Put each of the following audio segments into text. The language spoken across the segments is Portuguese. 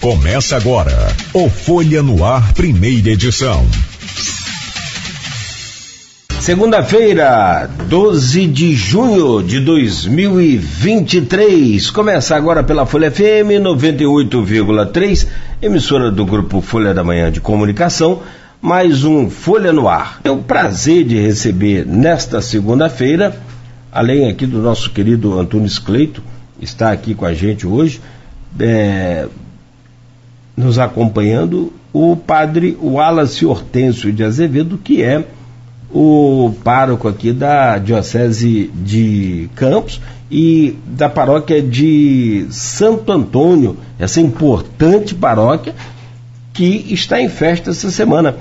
Começa agora o Folha no Ar, primeira edição. Segunda-feira, 12 de junho de 2023. Começa agora pela Folha FM 98,3, emissora do grupo Folha da Manhã de Comunicação. Mais um Folha no Ar. É o prazer de receber nesta segunda-feira, além aqui do nosso querido Antônio Cleito, está aqui com a gente hoje. É, nos acompanhando o padre Wallace Hortêncio de Azevedo, que é o pároco aqui da Diocese de Campos e da paróquia de Santo Antônio, essa importante paróquia que está em festa essa semana.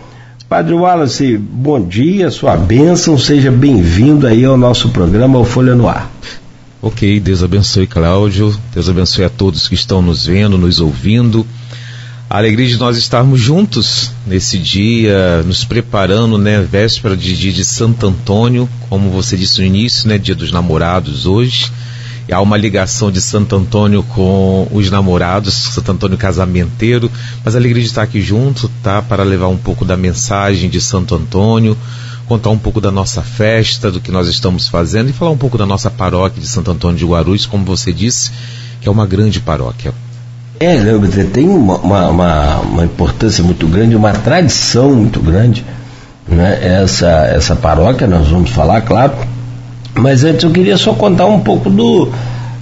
Padre Wallace, bom dia, sua bênção, seja bem-vindo aí ao nosso programa, o Folha no Ar. Ok, Deus abençoe Cláudio, Deus abençoe a todos que estão nos vendo, nos ouvindo a alegria de nós estarmos juntos nesse dia, nos preparando, né, véspera de dia de Santo Antônio, como você disse no início, né, dia dos namorados hoje. E há uma ligação de Santo Antônio com os namorados, Santo Antônio casamenteiro, mas a alegria de estar aqui junto, tá, para levar um pouco da mensagem de Santo Antônio, contar um pouco da nossa festa, do que nós estamos fazendo e falar um pouco da nossa paróquia de Santo Antônio de Guarulhos, como você disse, que é uma grande paróquia. É, tem uma, uma, uma, importância muito grande, uma tradição muito grande, né? Essa, essa paróquia, nós vamos falar, claro. Mas antes eu queria só contar um pouco do,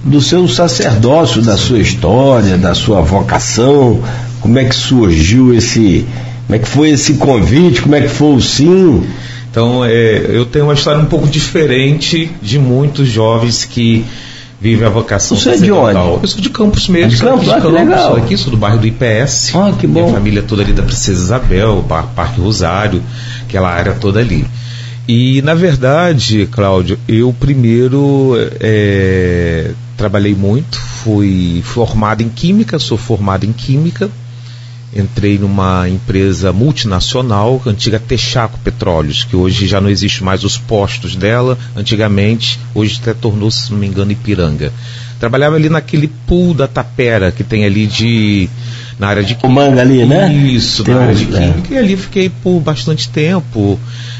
do seu sacerdócio, da sua história, da sua vocação, como é que surgiu esse. Como é que foi esse convite, como é que foi o sim? Então, é, eu tenho uma história um pouco diferente de muitos jovens que vive a vocação Você é de onde? Eu sou de Campos mesmo. De Campos, de ah, Campos, legal. Sou aqui, sou do bairro do IPS. Ah, que bom. Minha família toda ali da Princesa Isabel, Parque Rosário, aquela área toda ali. E, na verdade, Cláudio, eu primeiro é, trabalhei muito, fui formado em Química, sou formado em Química, entrei numa empresa multinacional, antiga Texaco Petróleos, que hoje já não existe mais os postos dela, antigamente, hoje até tornou-se, se não me engano, Ipiranga. Trabalhava ali naquele pool da Tapera que tem ali de na área de química. O manga ali, né? Isso, tem na área de química. É. E ali fiquei por bastante tempo.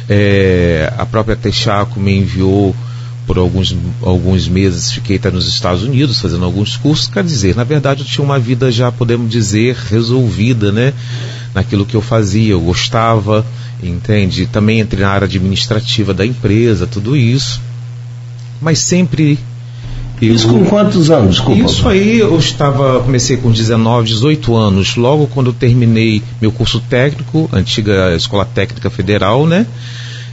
É, a própria Texaco me enviou por alguns, alguns meses fiquei até nos Estados Unidos fazendo alguns cursos, quer dizer, na verdade eu tinha uma vida já, podemos dizer, resolvida, né? Naquilo que eu fazia, eu gostava, entende? Também entrei na área administrativa da empresa, tudo isso. Mas sempre eu, isso com quantos anos? Desculpa. Isso aí eu estava, comecei com 19, 18 anos, logo quando eu terminei meu curso técnico, antiga Escola Técnica Federal, né?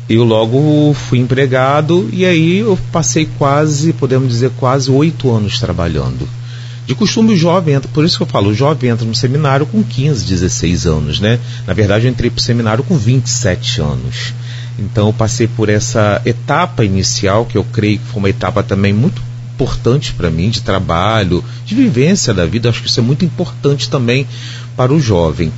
Eu logo fui empregado e aí eu passei quase, podemos dizer, quase oito anos trabalhando. De costume o jovem entra, por isso que eu falo, o jovem entra no seminário com 15, 16 anos, né? Na verdade eu entrei para o seminário com 27 anos. Então eu passei por essa etapa inicial, que eu creio que foi uma etapa também muito importante para mim, de trabalho, de vivência da vida, acho que isso é muito importante também para o jovem.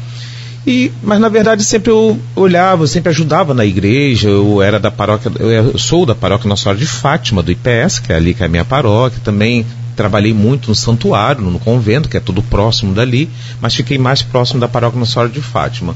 E, mas na verdade sempre eu olhava, sempre ajudava na igreja, eu era da paróquia, eu sou da paróquia Nossa Senhora de Fátima, do IPS, que é ali que é a minha paróquia, também trabalhei muito no santuário, no convento, que é tudo próximo dali, mas fiquei mais próximo da paróquia Nossa Senhora de Fátima.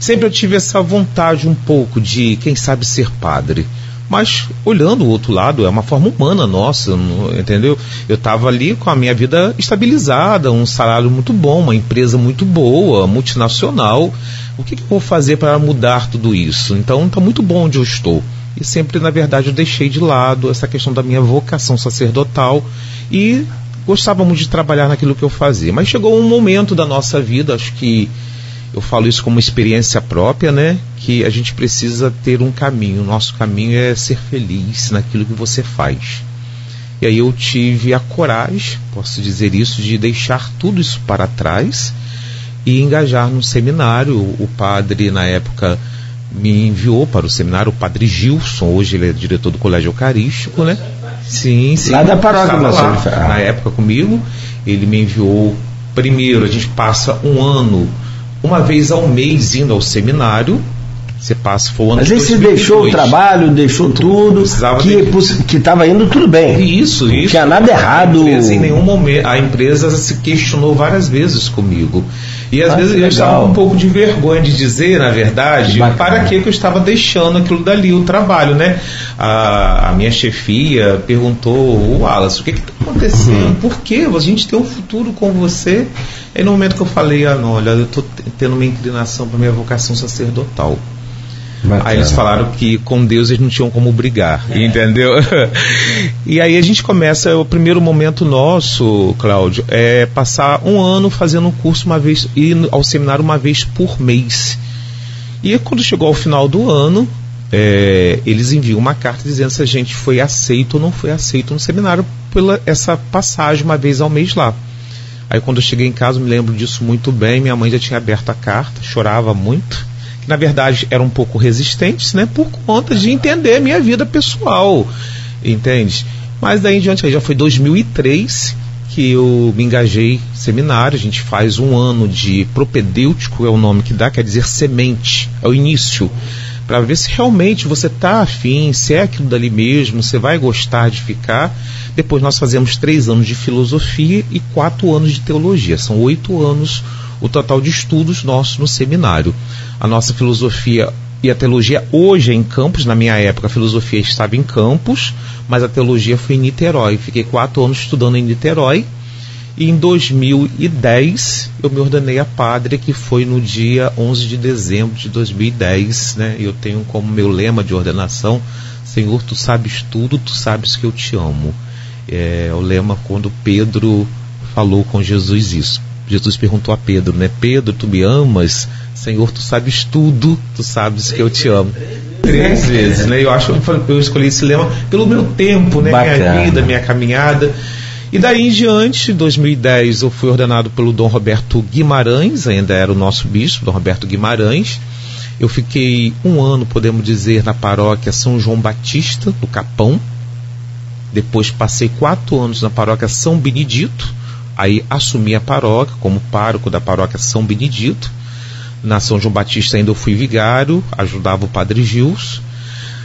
Sempre eu tive essa vontade um pouco de, quem sabe, ser padre. Mas olhando o outro lado, é uma forma humana nossa, entendeu? Eu estava ali com a minha vida estabilizada, um salário muito bom, uma empresa muito boa, multinacional. O que, que eu vou fazer para mudar tudo isso? Então está muito bom onde eu estou. E sempre, na verdade, eu deixei de lado essa questão da minha vocação sacerdotal e gostava muito de trabalhar naquilo que eu fazia. Mas chegou um momento da nossa vida, acho que eu falo isso como experiência própria, né? Que a gente precisa ter um caminho. O nosso caminho é ser feliz naquilo que você faz. E aí eu tive a coragem, posso dizer isso, de deixar tudo isso para trás e engajar no seminário. O padre, na época, me enviou para o seminário, o padre Gilson, hoje ele é diretor do Colégio Eucarístico, né? Sim, sim. Lá da paróquia, lá, Na época comigo, ele me enviou. Primeiro, a gente passa um ano uma vez ao mês indo ao seminário, Você passa, foi o ano Mas de aí você 2002. deixou o trabalho, deixou tudo, Precisava que estava indo tudo bem. Isso, Não isso. tinha nada errado. Empresa, em nenhum momento. A empresa se questionou várias vezes comigo. E às Ah, vezes eu estava um pouco de vergonha de dizer, na verdade, Que para que que eu estava deixando aquilo dali, o trabalho, né? A, a minha chefia perguntou, o Wallace, o que está acontecendo? Uhum. Por que? A gente tem um futuro com você. Aí no momento que eu falei, ah, não, olha, eu estou tendo uma inclinação para minha vocação sacerdotal. Aí eles falaram que com Deus eles não tinham como brigar, entendeu? e aí a gente começa, o primeiro momento nosso, Cláudio, é passar um ano fazendo um curso uma vez, ir ao seminário uma vez por mês. E quando chegou ao final do ano, é, eles enviam uma carta dizendo se a gente foi aceito ou não foi aceito no seminário pela essa passagem uma vez ao mês lá. Aí quando eu cheguei em casa, me lembro disso muito bem, minha mãe já tinha aberto a carta, chorava muito, na verdade eram um pouco resistentes, né, por conta de entender minha vida pessoal, entende? Mas daí em diante, já foi 2003 que eu me engajei em seminário, a gente faz um ano de propedêutico, é o nome que dá, quer dizer semente, é o início, para ver se realmente você está afim, se é aquilo dali mesmo, você vai gostar de ficar. Depois nós fazemos três anos de filosofia e quatro anos de teologia. São oito anos o total de estudos nossos no seminário. A nossa filosofia e a teologia hoje é em Campos. Na minha época, a filosofia estava em Campos, mas a teologia foi em Niterói. Fiquei quatro anos estudando em Niterói. E em 2010 eu me ordenei a padre, que foi no dia 11 de dezembro de 2010. Né? Eu tenho como meu lema de ordenação: Senhor, tu sabes tudo, tu sabes que eu te amo. É o lema quando Pedro falou com Jesus isso. Jesus perguntou a Pedro, né? Pedro, tu me amas? Senhor, tu sabes tudo, tu sabes que eu te amo. Três vezes, né? Eu acho que eu escolhi esse lema pelo meu tempo, né? Bacana. Minha vida, minha caminhada. E daí em diante, em 2010, eu fui ordenado pelo Dom Roberto Guimarães, ainda era o nosso bispo, Dom Roberto Guimarães. Eu fiquei um ano, podemos dizer, na paróquia São João Batista, do Capão. Depois passei quatro anos na paróquia São Benedito. Aí assumi a paróquia como pároco da paróquia São Benedito. Na São João Batista ainda eu fui vigário, ajudava o padre Gils.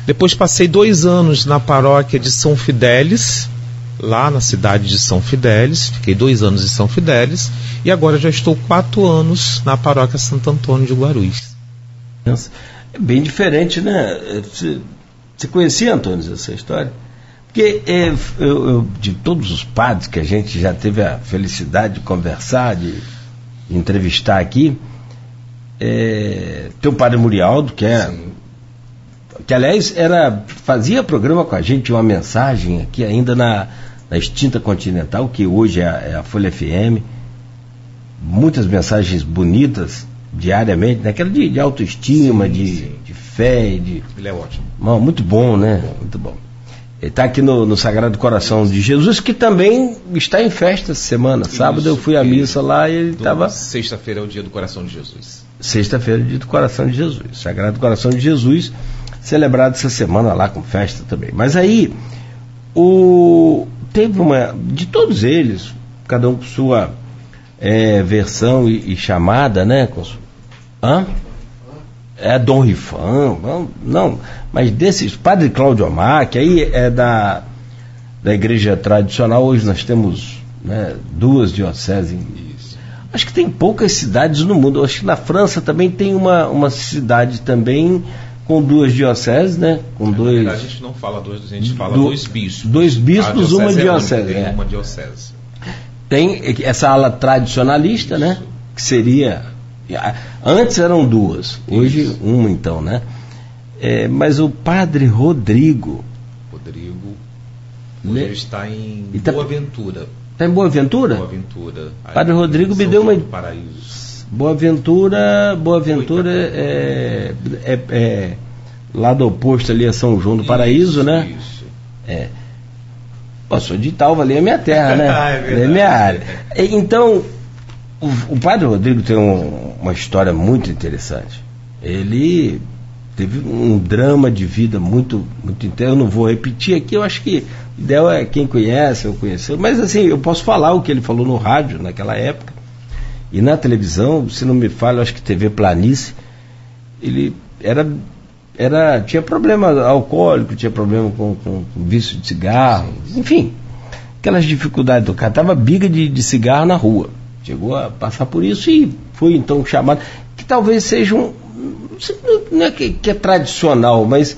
Depois passei dois anos na paróquia de São Fidélis, lá na cidade de São Fidélis. Fiquei dois anos em São Fidélis. E agora já estou quatro anos na paróquia Santo Antônio de Guarulhos. É bem diferente, né? Você, conhecia, Antônio, essa história? Porque é, eu- eu- de todos os padres que a gente já teve a felicidade de conversar, de entrevistar aqui, é, tem o padre Murialdo, que é. Que aliás era, fazia programa com a gente, uma mensagem aqui ainda na, na extinta Continental, que hoje é a, é a Folha FM. Muitas mensagens bonitas diariamente, naquela de, de autoestima, Sim, de, sim. de fé, de, Ele é ótimo. Muito bom, né? Muito bom. Ele está aqui no, no Sagrado Coração de Jesus, que também está em festa essa semana. Sábado eu fui à isso. missa lá e ele estava. Sexta-feira é o dia do coração de Jesus. Sexta-feira, dia do Coração de Jesus. Sagrado Coração de Jesus, celebrado essa semana lá com festa também. Mas aí, o, teve uma. De todos eles, cada um com sua é, versão e, e chamada, né? Hã? É Dom Rifão, não, não, mas desses, Padre Cláudio Omar, que aí é da, da igreja tradicional, hoje nós temos né, duas dioceses Isso. Acho que tem poucas cidades no mundo. Acho que na França também tem uma, uma cidade também com duas dioceses, né? Com Na dois. verdade, a gente não fala dois, a gente fala Do- dois bispos. dois bispos, uma diocese é única, é. Uma diocese. Tem essa ala tradicionalista, né? Que seria. Antes eram duas, hoje Isso. uma então, né? É, mas o padre Rodrigo Rodrigo. Hoje ele está em E tá- Boa Ventura. está em Boa Ventura? Boa Ventura. Padre Rodrigo me deu uma- Paraíso. Boa Ventura, Boa Ventura é, é, é lado oposto ali a São João do Paraíso, Isso, né? Isso. É. Pô, sou de Italva, ali é minha terra, né? Ah, é verdade. minha área. Então, o, o padre Rodrigo tem um- uma história muito interessante. Ele teve um drama de vida muito, muito intenso. Eu não vou repetir aqui, eu acho que o ideal é quem conhece ou conheceu. Mas assim, eu posso falar o que ele falou no rádio naquela época. E na televisão, se não me falha, acho que TV Planície, ele era, era, tinha problema alcoólico, tinha problema com, com, com vício de cigarro, enfim, aquelas dificuldades do cara. Tava biga de, de cigarro na rua. Chegou a passar por isso e foi então chamado, que talvez seja um. Não é que, que é tradicional, mas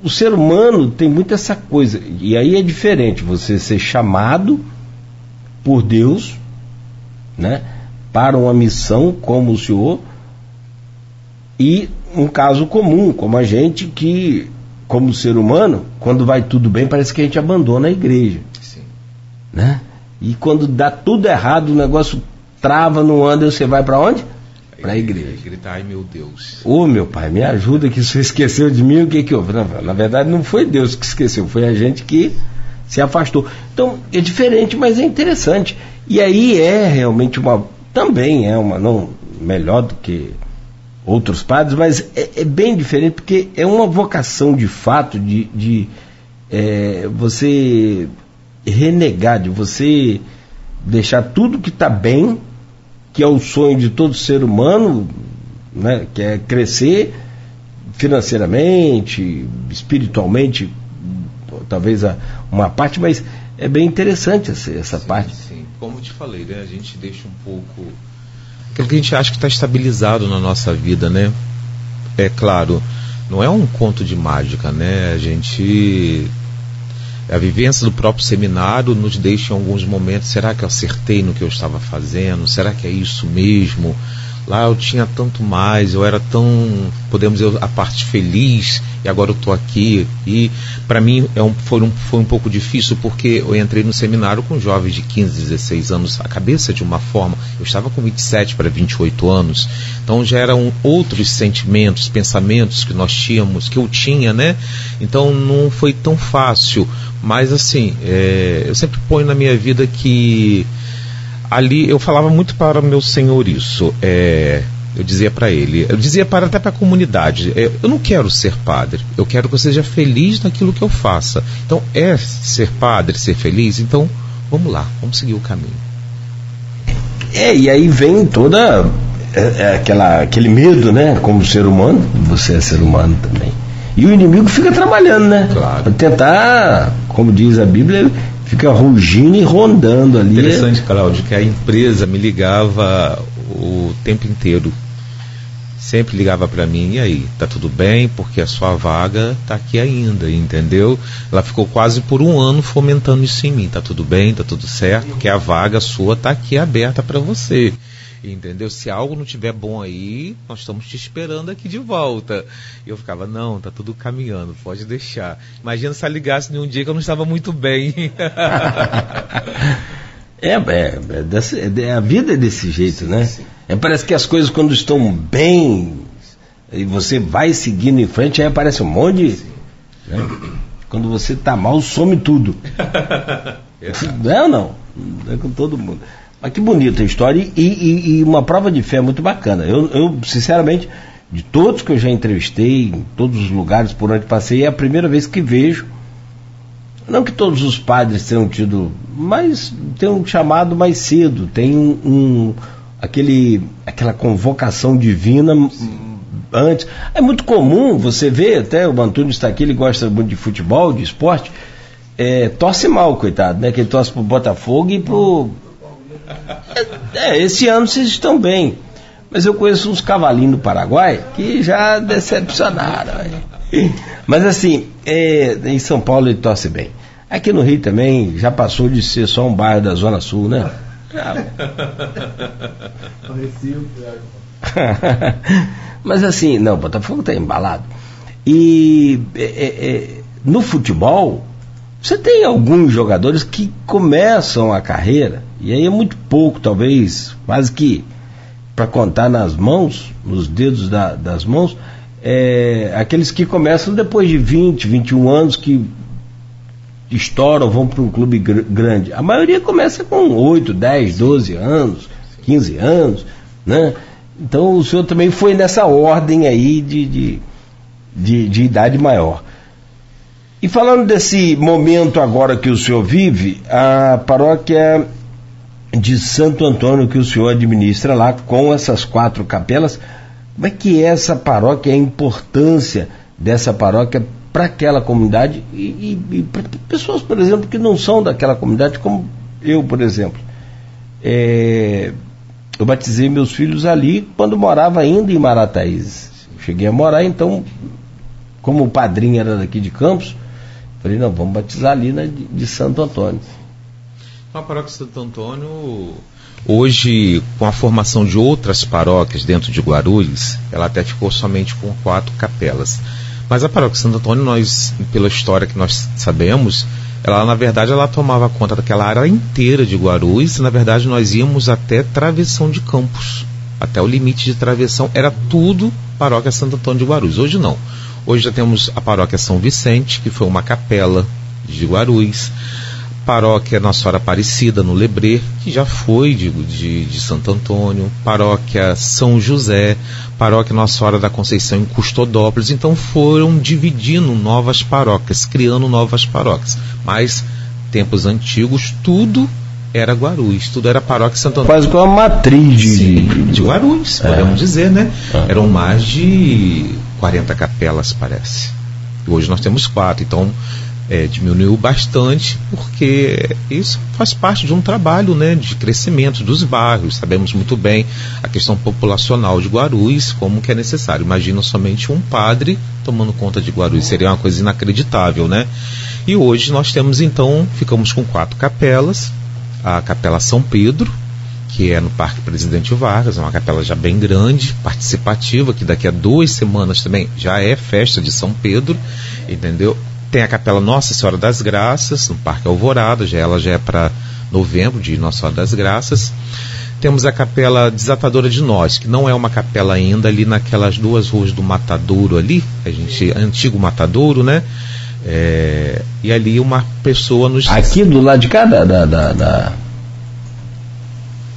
o ser humano tem muito essa coisa. E aí é diferente você ser chamado por Deus, né, para uma missão como o senhor, e um caso comum, como a gente que, como ser humano, quando vai tudo bem, parece que a gente abandona a igreja. Sim. Né? E quando dá tudo errado, o negócio trava, não anda, você vai para onde? Para a igreja. Gritar, ai meu Deus. Ô oh, meu pai, me ajuda que você esqueceu de mim, o que que houve? Na, na verdade não foi Deus que esqueceu, foi a gente que se afastou. Então é diferente, mas é interessante. E aí é realmente uma, também é uma, não melhor do que outros padres, mas é, é bem diferente porque é uma vocação de fato de, de é, você renegar, de você deixar tudo que está bem, que é o sonho de todo ser humano, né, que é crescer financeiramente, espiritualmente, talvez a, uma parte, mas é bem interessante essa, essa sim, parte. Sim, como eu te falei, né, a gente deixa um pouco aquilo que a gente acha que está estabilizado na nossa vida, né? É claro, não é um conto de mágica, né? A gente a vivência do próprio seminário nos deixa em alguns momentos, será que eu acertei no que eu estava fazendo? Será que é isso mesmo? Lá eu tinha tanto mais, eu era tão, podemos dizer, a parte feliz, e agora eu estou aqui. E para mim é um, foi, um, foi um pouco difícil porque eu entrei no seminário com jovens de 15, 16 anos, a cabeça de uma forma. Eu estava com 27 para 28 anos, então já eram outros sentimentos, pensamentos que nós tínhamos, que eu tinha, né? Então não foi tão fácil. Mas assim, é, eu sempre ponho na minha vida que ali eu falava muito para meu senhor isso. É, eu dizia para ele, eu dizia para até para a comunidade, é, eu não quero ser padre, eu quero que eu seja feliz naquilo que eu faça. Então é ser padre, ser feliz. Então vamos lá, vamos seguir o caminho. É e aí vem toda é, é aquela aquele medo, né? Como ser humano, você é ser humano também. E o inimigo fica trabalhando, né? Claro. Pra tentar, como diz a Bíblia, fica rugindo e rondando ali. Interessante, Cláudio, que a empresa me ligava o tempo inteiro. Sempre ligava para mim, e aí, tá tudo bem? Porque a sua vaga tá aqui ainda, entendeu? Ela ficou quase por um ano fomentando isso em mim. Tá tudo bem, tá tudo certo, porque a vaga sua tá aqui aberta para você. Entendeu? Se algo não tiver bom aí, nós estamos te esperando aqui de volta. E eu ficava, não, tá tudo caminhando, pode deixar. Imagina se ela ligasse num dia que eu não estava muito bem. é, é, é, é, a vida é desse jeito, sim, né? Sim. É, parece que as coisas quando estão bem e você vai seguindo em frente, aí aparece um monte de. Né? Quando você tá mal, some tudo. não, é não. É com todo mundo. Mas que bonita a história e, e, e, uma prova de fé muito bacana. Eu, eu, sinceramente, de todos que eu já entrevistei, em todos os lugares por onde passei, é a primeira vez que vejo. Não que todos os padres tenham tido, mas tenham chamado mais cedo, tem um, um aquele, aquela convocação divina antes. É muito comum você ver, até o Antônio está aqui, ele gosta muito de futebol, de esporte, é, torce mal, coitado, né? Que ele torce pro Botafogo e pro, é, esse ano vocês estão bem. Mas eu conheço uns cavalinhos do Paraguai que já decepcionaram. Mas assim, é, em São Paulo ele torce bem. Aqui no Rio também já passou de ser só um bairro da Zona Sul, né? Mas assim, não, Botafogo está embalado. E é, é, é, no futebol, você tem alguns jogadores que começam a carreira e aí é muito pouco, talvez, quase que para contar nas mãos, nos dedos da, das mãos, é, aqueles que começam depois de 20, 21 anos, que estouram, vão para um clube gr grande. A maioria começa com 8, 10, 12 anos, 15 anos, né? Então o senhor também foi nessa ordem aí de, de, de, de idade maior. E falando desse momento agora que o senhor vive, a paróquia de Santo Antônio que o senhor administra lá com essas quatro capelas Como é que é essa paróquia, a importância dessa paróquia para aquela comunidade e, e, e para pessoas, por exemplo, que não são daquela comunidade, como eu, por exemplo. É, eu batizei meus filhos ali quando morava ainda em Marataízes. Cheguei a morar, então, como o padrinho era daqui de Campos, falei, não, vamos batizar ali na, de, de Santo Antônio. A paróquia Santo Antônio, hoje, com a formação de outras paróquias dentro de Guarulhos, ela até ficou somente com quatro capelas. Mas a paróquia Santo Antônio, nós, pela história que nós sabemos, ela na verdade ela tomava conta daquela área inteira de Guarulhos, e na verdade nós íamos até Travessão de Campos, até o limite de Travessão, era tudo paróquia Santo Antônio de Guarulhos. Hoje não. Hoje já temos a paróquia São Vicente, que foi uma capela de Guarulhos paróquia Nossa Senhora Aparecida, no Lebré, que já foi de, de, de, Santo Antônio, paróquia São José, paróquia Nossa Senhora da Conceição em Custodópolis. Então foram dividindo novas paróquias, criando novas paróquias. Mas, tempos antigos, tudo era Guarulhos, tudo era paróquia Santo Antônio. Quase como uma matriz de, Sim, de Guarulhos, é. podemos dizer, né? É. Eram mais de 40 capelas, parece. Hoje nós temos quatro, então é, diminuiu bastante, porque isso faz parte de um trabalho né, de crescimento dos bairros. Sabemos muito bem a questão populacional de Guarulhos, como que é necessário. Imagina somente um padre tomando conta de Guarulhos, seria uma coisa inacreditável, né? E hoje nós temos então, ficamos com quatro capelas, a Capela São Pedro, que é no Parque Presidente Vargas, é uma capela já bem grande, participativa, que daqui a duas semanas também já é festa de São Pedro, entendeu? Tem a Capela Nossa Senhora das Graças, no Parque Alvorada, já ela já é para novembro de Nossa Senhora das Graças. Temos a Capela Desatadora de Nós, que não é uma capela ainda ali naquelas duas ruas do Matadouro ali, a gente, antigo Matadouro, né? É, e ali uma pessoa nos. Aqui do lado de cá da. da, da, da...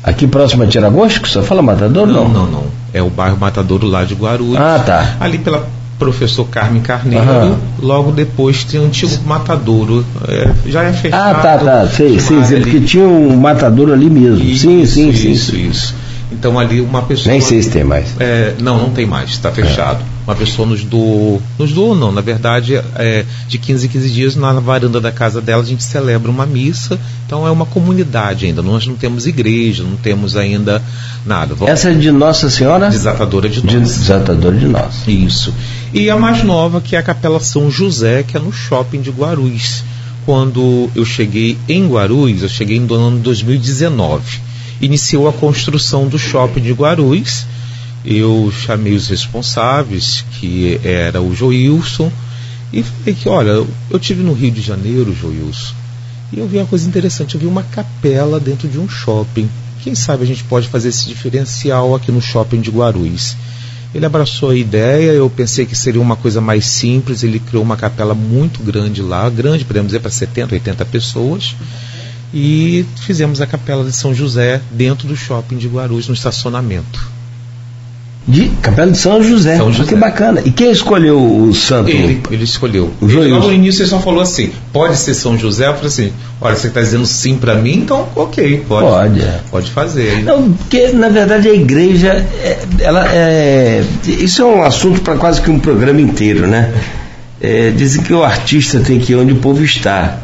Aqui próximo a Tiragosto, que você fala Matadouro? Não, não, não, não. É o bairro Matadouro lá de Guarulhos. Ah, tá. Ali pela professor Carmen Carneiro, logo depois tem o antigo matadouro. É, já é fechado. Ah, tá, tá. Sei, sei, sei porque tinha um matadouro ali mesmo. Isso, sim, sim, isso, sim. Isso, isso. Então ali uma pessoa. Nem sei se tem mais. É, não, não tem mais, está fechado. É. Uma pessoa nos doou. Nos doou, não, na verdade, é, de 15 em 15 dias, na varanda da casa dela, a gente celebra uma missa. Então é uma comunidade ainda. Nós não temos igreja, não temos ainda nada. Vamos... Essa é de Nossa Senhora? Desatadora de nós. Desatadora de nós. Isso. E a mais nova, que é a Capela São José, que é no shopping de Guarulhos. Quando eu cheguei em Guarulhos, eu cheguei no ano 2019 iniciou a construção do shopping de Guarulhos. Eu chamei os responsáveis, que era o Joilson, e falei que, olha, eu tive no Rio de Janeiro, Joilson, e eu vi uma coisa interessante, eu vi uma capela dentro de um shopping. Quem sabe a gente pode fazer esse diferencial aqui no shopping de Guarulhos. Ele abraçou a ideia, eu pensei que seria uma coisa mais simples, ele criou uma capela muito grande lá, grande, podemos dizer, para 70, 80 pessoas e fizemos a Capela de São José dentro do shopping de Guarulhos, no estacionamento. De Capela de São José. São José. Que bacana. E quem escolheu o santo? Ele, ele escolheu. O ele, logo no início ele só falou assim: pode ser São José? Eu falei assim: olha, você está dizendo sim para mim, então ok, pode. Pode. Pode fazer. Não, porque na verdade a igreja, é, ela é. Isso é um assunto para quase que um programa inteiro, né? É, dizem que o artista tem que ir onde o povo está.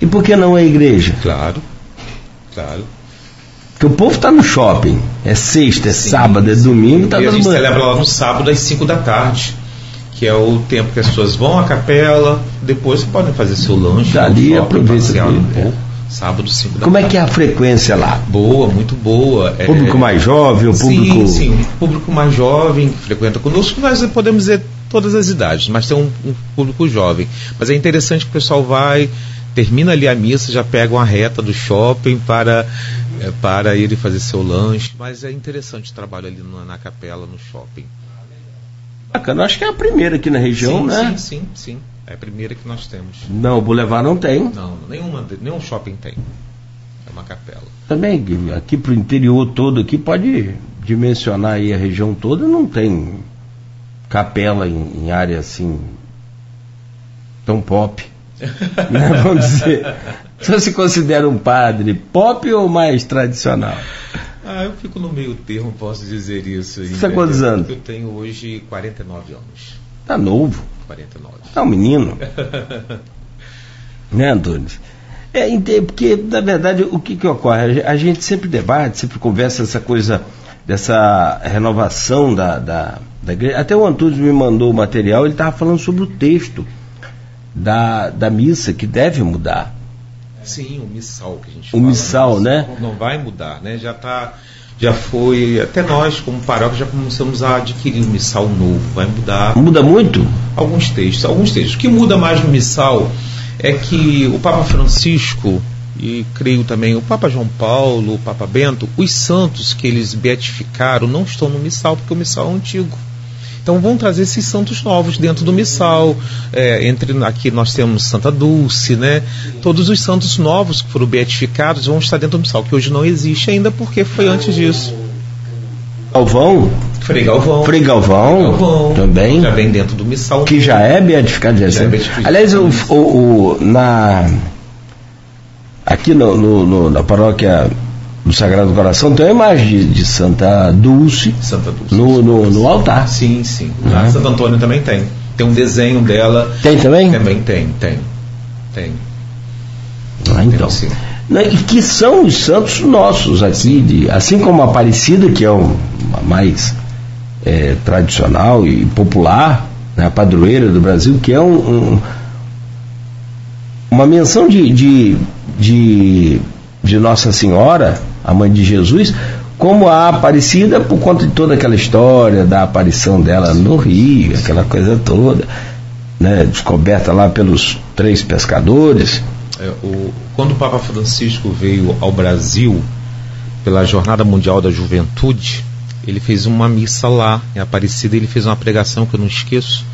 E por que não a igreja? Claro, claro. Porque o povo está no shopping. É sexta, é sim, sábado, é domingo. Tá e a gente celebra lá no sábado às 5 da tarde. Que é o tempo que as pessoas vão à capela, depois podem fazer seu lanche. Dali aproveita. É. Sábado, 5 da Como tarde. é que é a frequência lá? Boa, muito boa. É, público mais jovem, o público. Sim, sim. Público mais jovem que frequenta conosco, nós podemos dizer todas as idades, mas tem um, um público jovem. Mas é interessante que o pessoal vai, termina ali a missa, já pega uma reta do shopping para, é, para ir fazer seu lanche. Mas é interessante o trabalho ali na, na capela, no shopping. Bacana, acho que é a primeira aqui na região, sim, né? Sim, sim, sim. É a primeira que nós temos. Não, o Boulevard não tem. Não, nenhuma, nenhum shopping tem. É uma capela. Também, aqui para o interior todo, aqui pode dimensionar aí a região toda, não tem capela em, em área assim tão pop. né? Vamos dizer. Você se considera um padre pop ou mais tradicional? Ah, eu fico no meio termo, posso dizer isso. Você tem quantos anos? Eu tenho hoje 49 anos. Tá novo. 49. Tá um menino. né, Antônio? É, porque, na verdade, o que, que ocorre? A gente sempre debate, sempre conversa essa coisa, dessa renovação da, da, da igreja. Até o Antônio me mandou o material, ele estava falando sobre o texto da, da missa, que deve mudar. Sim, o missal que a gente o fala. Missal, né? Não vai mudar, né? Já tá, já foi, até nós como paróquia já começamos a adquirir um missal novo, vai mudar. Muda muito? Alguns textos, alguns textos. O que muda mais no missal é que o Papa Francisco e creio também o Papa João Paulo, o Papa Bento, os santos que eles beatificaram não estão no missal porque o missal é antigo. Então vão trazer esses santos novos dentro do missal. É, entre aqui nós temos Santa Dulce, né? Todos os santos novos que foram beatificados vão estar dentro do missal, que hoje não existe ainda porque foi antes disso. Galvão? Frei Galvão. Frei Galvão, Galvão também. Já vem dentro do missal. Que já é beatificado, já, já é beatificado. Aliás, o, o, o, na aqui no, no, no, na paróquia do Sagrado Coração tem uma imagem de, de Santa Dulce, Santa Dulce no, no, no, altar. Sim, sim. Lá uhum. Santo Antônio também tem. Tem um desenho dela. Tem também? Também tem, tem. Tem. Ah, então. Tem, né, e que são os santos nossos aqui, de, assim como a Aparecida, que é o mais é, tradicional e popular, né, a padroeira do Brasil, que é um, um, uma menção de, de, de, de Nossa Senhora a mãe de Jesus, como a Aparecida, por conta de toda aquela história da aparição dela no Rio, aquela coisa toda, né, descoberta lá pelos três pescadores. É, o, quando o Papa Francisco veio ao Brasil pela Jornada Mundial da Juventude, ele fez uma missa lá em Aparecida, ele fez uma pregação que eu não esqueço,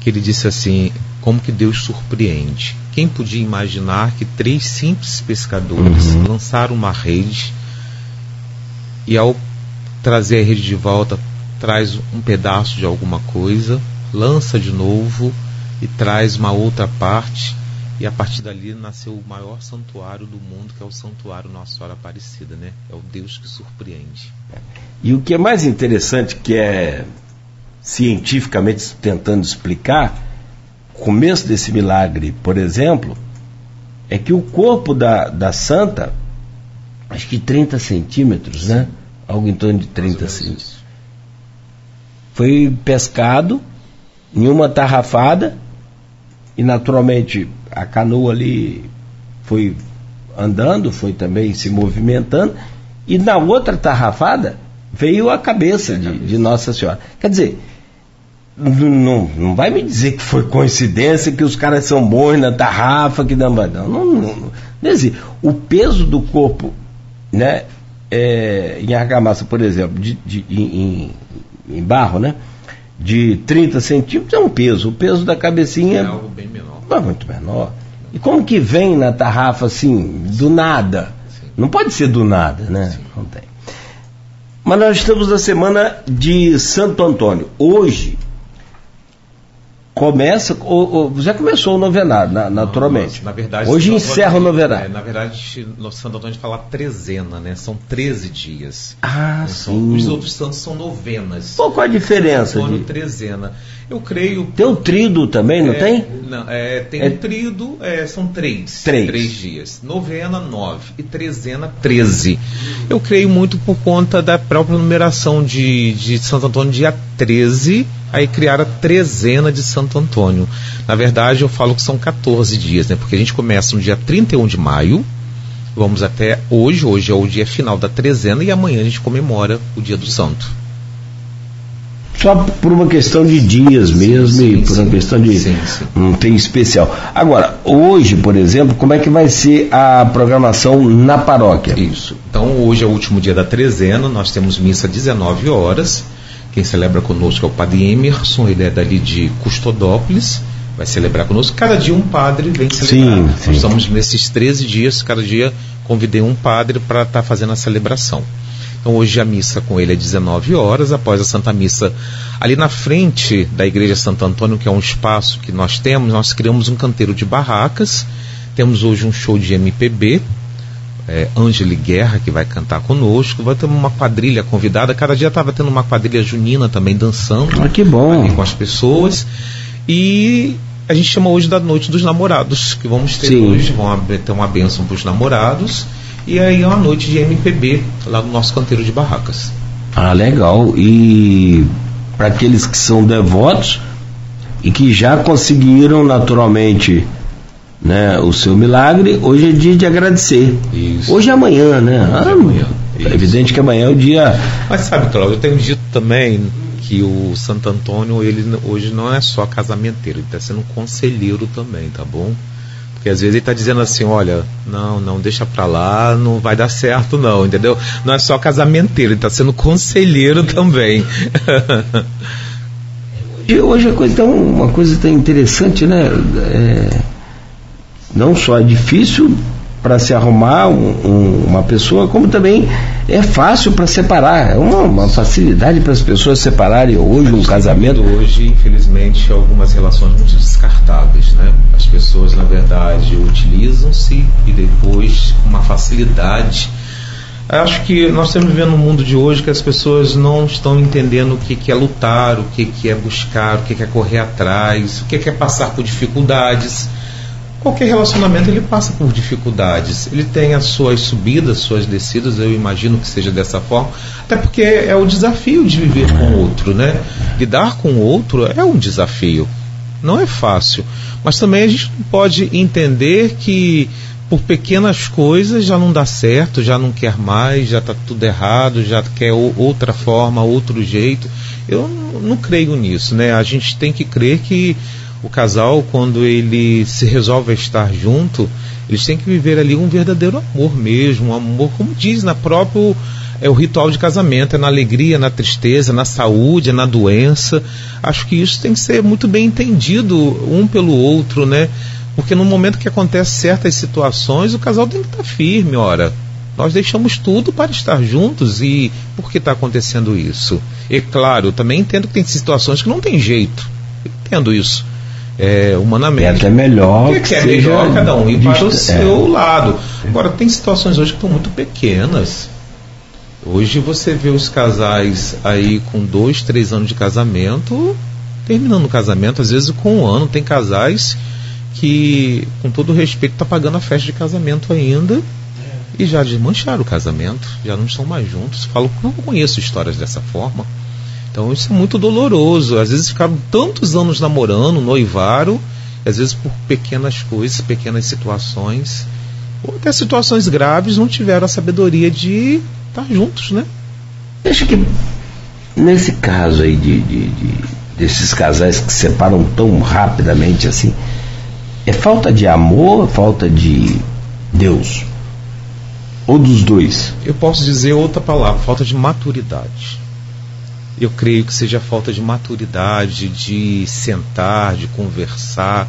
que ele disse assim: como que Deus surpreende. Quem podia imaginar que três simples pescadores uhum. lançaram uma rede e ao trazer a rede de volta traz um pedaço de alguma coisa, lança de novo e traz uma outra parte e a partir dali nasceu o maior santuário do mundo, que é o santuário Nossa Senhora Aparecida, né? É o Deus que surpreende. E o que é mais interessante, que é cientificamente tentando explicar, começo desse milagre, por exemplo, é que o corpo da, da santa, acho que 30 centímetros, né? Algo em torno de 30 centímetros. Foi pescado em uma tarrafada e naturalmente a canoa ali foi andando, foi também se movimentando e na outra tarrafada veio a cabeça de, de Nossa Senhora. Quer dizer, não, não vai me dizer que foi coincidência que os caras são bons na tarrafa, que não, não, não, não, o peso do corpo, né, é, em argamassa, por exemplo, de, de em, em, barro, né, de 30 centímetros é um peso, o peso da cabecinha é algo bem menor, é muito menor. E como que vem na tarrafa assim, do nada? Sim. Não pode ser do nada, né? Sim. Não tem. Mas nós estamos na semana de Santo Antônio. Hoje, começa, ou, ou, já começou o novenário, na, naturalmente. Na verdade, Hoje encerra o novenário. É, na verdade, no Santo Antônio fala trezena, né? São 13 dias. Ah, são, sim. Os outros santos são novenas. Pô, qual a diferença? Santo Antônio, de... trezena. Eu creio. Tem o trido também, não é, tem? Não, é, tem é... o trido, é, são três. Três. Três dias. Novena, nove. E trezena, treze. Eu creio muito por conta da própria numeração de, de Santo Antônio, dia 13 aí criaram a trezena de Santo Antônio. Na verdade, eu falo que são 14 dias, né? Porque a gente começa no dia 31 de maio, vamos até hoje, hoje é o dia final da trezena e amanhã a gente comemora o dia do santo. Só por uma questão de dias mesmo sim, e por sim, uma questão de. Sim, não tem especial. Agora, hoje, por exemplo, como é que vai ser a programação na paróquia? Isso. Então, hoje é o último dia da trezena, nós temos missa às 19 horas. Quem celebra conosco é o padre Emerson, ele é dali de Custodópolis, vai celebrar conosco. Cada dia um padre vem celebrar. Sim, sim. Nós estamos nesses 13 dias, cada dia convidei um padre para estar tá fazendo a celebração. Então hoje a missa com ele é 19 horas, após a Santa Missa. Ali na frente da Igreja Santo Antônio, que é um espaço que nós temos, nós criamos um canteiro de barracas. Temos hoje um show de MPB, é, Angeli Guerra, que vai cantar conosco. Vai ter uma quadrilha convidada. Cada dia estava tendo uma quadrilha junina também dançando. Ah, que bom. com as pessoas. E a gente chama hoje da Noite dos Namorados, que vamos ter Sim. hoje. Vão ter uma bênção para os namorados. E aí é uma noite de MPB lá no nosso canteiro de barracas. Ah, legal. E para aqueles que são devotos e que já conseguiram naturalmente né, o seu milagre, hoje é dia de agradecer. Isso. Hoje é amanhã, né? Hoje é amanhã. É evidente que amanhã é o dia. Mas sabe, Cláudio, eu tenho dito também que o Santo Antônio, ele hoje não é só casamenteiro, ele está sendo conselheiro também, tá bom? Porque às vezes ele está dizendo assim, olha, não, não, deixa pra lá, não vai dar certo não, entendeu? Não é só casamenteiro, ele está sendo conselheiro também. e hoje a coisa tão, uma coisa tão interessante, né? É, não só é difícil para se arrumar um, um, uma pessoa, como também é fácil para separar. É uma, uma facilidade para as pessoas separarem hoje um casamento. Hoje, infelizmente, algumas relações muito descartáveis, né? As pessoas, na verdade, utilizam-se e depois, com uma facilidade. Acho que nós estamos vivendo um mundo de hoje que as pessoas não estão entendendo o que, é lutar, o que, é buscar, o que, é correr atrás, o que é passar por dificuldades qualquer relacionamento ele passa por dificuldades. Ele tem as suas subidas, suas descidas, eu imagino que seja dessa forma, até porque é o desafio de viver com o outro, né? Lidar com o outro é um desafio. Não é fácil. Mas também a gente pode entender que por pequenas coisas já não dá certo, já não quer mais, já está tudo errado, já quer outra forma, outro jeito. Eu não creio nisso, né? A gente tem que crer que o casal, quando ele se resolve a estar junto, eles têm que viver ali um verdadeiro amor mesmo, um amor, como diz na próprio é o ritual de casamento, é na alegria, na tristeza, na saúde, é na doença. Acho que isso tem que ser muito bem entendido um pelo outro, né? Porque no momento que acontecem certas situações, o casal tem que estar firme, ora. Nós deixamos tudo para estar juntos e por que está acontecendo isso? E claro, também entendo que tem situações que não tem jeito. Entendo isso é, humanamente. É até melhor. Que, que é melhor cada um ir para o seu é. lado. Agora, tem situações hoje que estão muito pequenas. Hoje você vê os casais aí com dois, três anos de casamento, terminando o casamento, às vezes com um ano. Tem casais que, com todo respeito, está pagando a festa de casamento ainda e já desmancharam o casamento, já não estão mais juntos. Falo, não conheço histórias dessa forma. Então isso é muito doloroso. Às vezes ficaram tantos anos namorando, noivaram, às vezes por pequenas coisas, pequenas situações, ou até situações graves, não tiveram a sabedoria de estar juntos, né? Acho que nesse caso aí de, de, de, desses casais que se separam tão rapidamente assim, é falta de amor, falta de Deus? Ou dos dois? Eu posso dizer outra palavra, falta de maturidade eu creio que seja falta de maturidade, de sentar, de conversar,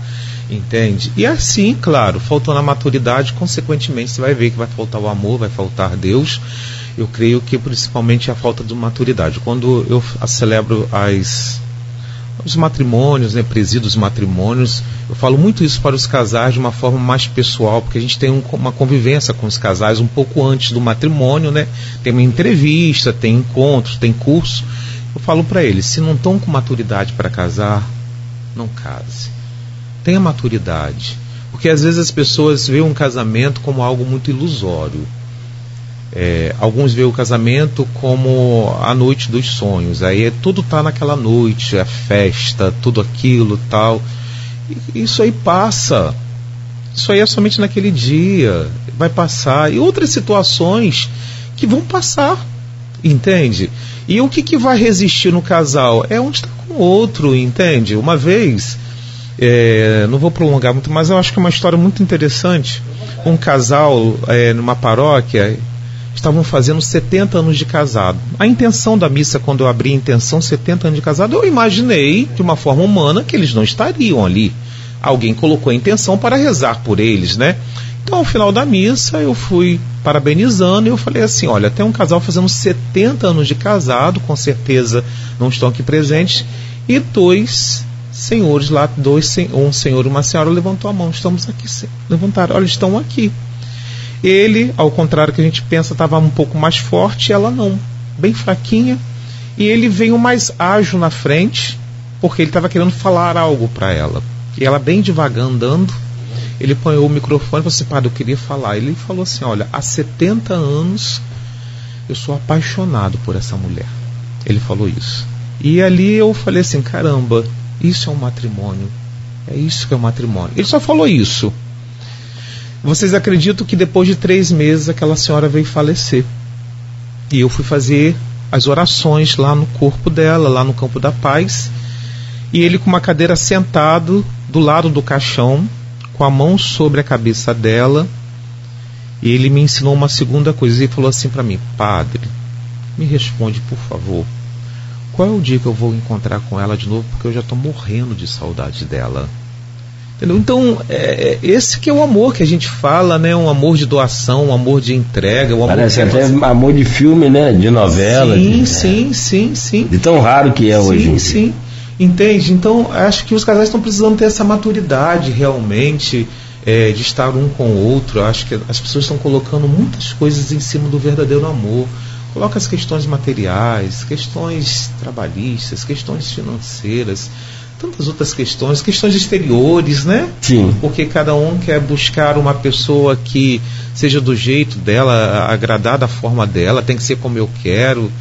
entende? E assim, claro, faltando a maturidade, consequentemente você vai ver que vai faltar o amor, vai faltar Deus. Eu creio que principalmente a falta de maturidade. Quando eu celebro as os matrimônios, né, presido matrimônios, eu falo muito isso para os casais de uma forma mais pessoal, porque a gente tem um, uma convivência com os casais um pouco antes do matrimônio, né? Tem uma entrevista, tem encontros, tem curso. Eu falo para eles: se não estão com maturidade para casar, não case. Tenha maturidade. Porque às vezes as pessoas veem um casamento como algo muito ilusório. É, alguns veem o casamento como a noite dos sonhos. Aí é, tudo está naquela noite, a festa, tudo aquilo tal. E, isso aí passa. Isso aí é somente naquele dia. Vai passar. E outras situações que vão passar. Entende? E o que, que vai resistir no casal? É um está com o outro, entende? Uma vez, é, não vou prolongar muito, mas eu acho que é uma história muito interessante. Um casal é, numa paróquia estavam fazendo 70 anos de casado. A intenção da missa, quando eu abri a intenção 70 anos de casado, eu imaginei de uma forma humana que eles não estariam ali. Alguém colocou a intenção para rezar por eles, né? Então, ao final da missa, eu fui parabenizando e eu falei assim: olha, tem um casal fazendo 70 anos de casado, com certeza não estão aqui presentes, e dois senhores lá, dois, um senhor e uma senhora levantou a mão, estamos aqui, levantaram, olha, estão aqui. Ele, ao contrário que a gente pensa, estava um pouco mais forte, ela não, bem fraquinha. E ele veio mais ágil na frente, porque ele estava querendo falar algo para ela. E ela bem devagar andando, ele põe o microfone e falou assim, padre, eu queria falar. Ele falou assim, olha, há 70 anos eu sou apaixonado por essa mulher. Ele falou isso. E ali eu falei assim, caramba, isso é um matrimônio. É isso que é um matrimônio. Ele só falou isso. Vocês acreditam que depois de três meses aquela senhora veio falecer. E eu fui fazer as orações lá no corpo dela, lá no campo da paz. E ele com uma cadeira sentado do lado do caixão, com a mão sobre a cabeça dela. E ele me ensinou uma segunda coisa. Ele falou assim para mim: Padre, me responde por favor. Qual é o dia que eu vou encontrar com ela de novo? Porque eu já estou morrendo de saudade dela. Entendeu? Então, é, é, esse que é o amor que a gente fala, né? Um amor de doação, um amor de entrega. Um Parece amor até amor de filme, né? De novela. Sim, de, sim, é. sim, sim. De tão raro que é sim, hoje. Sim, Entende? Então, acho que os casais estão precisando ter essa maturidade realmente. É, de estar um com o outro, acho que as pessoas estão colocando muitas coisas em cima do verdadeiro amor. Coloca as questões materiais, questões trabalhistas, questões financeiras, tantas outras questões, questões exteriores, né? Sim. Porque cada um quer buscar uma pessoa que seja do jeito dela, agradar da forma dela, tem que ser como eu quero,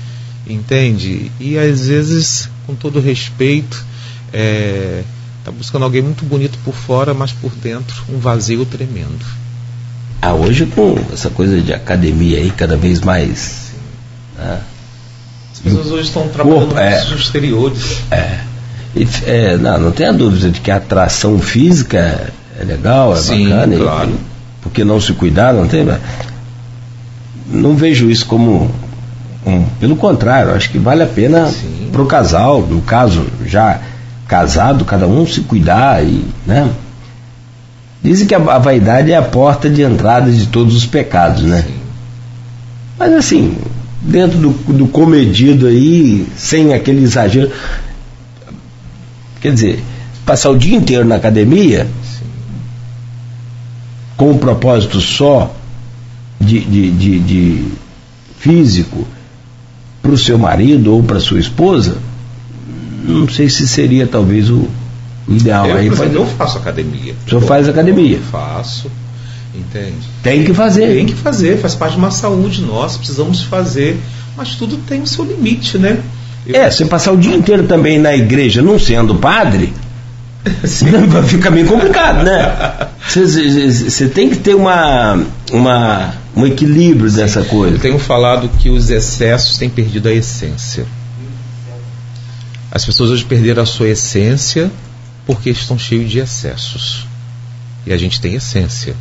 entende? E às vezes, com todo respeito, é, tá buscando alguém muito bonito por fora, mas por dentro um vazio tremendo. Ah, hoje com essa coisa de academia aí cada vez mais. Né? As pessoas hoje estão trabalhando é, nos exteriores. É. É, não, não tenha dúvida de que a atração física é legal, é Sim, bacana. Claro. E, porque não se cuidar, não tem. Não vejo isso como. Um, pelo contrário, acho que vale a pena para o casal, no caso, já casado, cada um se cuidar e. Né? Dizem que a, a vaidade é a porta de entrada de todos os pecados, né? Sim. Mas assim, dentro do, do comedido aí, sem aquele exagero. Quer dizer, passar o dia inteiro na academia Sim. com um propósito só de, de, de, de físico para o seu marido ou para sua esposa, não sei se seria talvez o, ideal. Eu, Aí exemplo, eu faço academia. O senhor faz academia? Eu faço, entende? Tem que fazer. Tem que fazer, faz parte de uma saúde nossa, precisamos fazer, mas tudo tem o seu limite, né? Eu- É, você passar o dia inteiro também na igreja não sendo padre, fica meio complicado, né? Você tem que ter uma, uma, um equilíbrio dessa Eu coisa. tenho falado que os excessos têm perdido a essência. As pessoas hoje perderam a sua essência porque estão cheios de excessos. E a gente tem essência.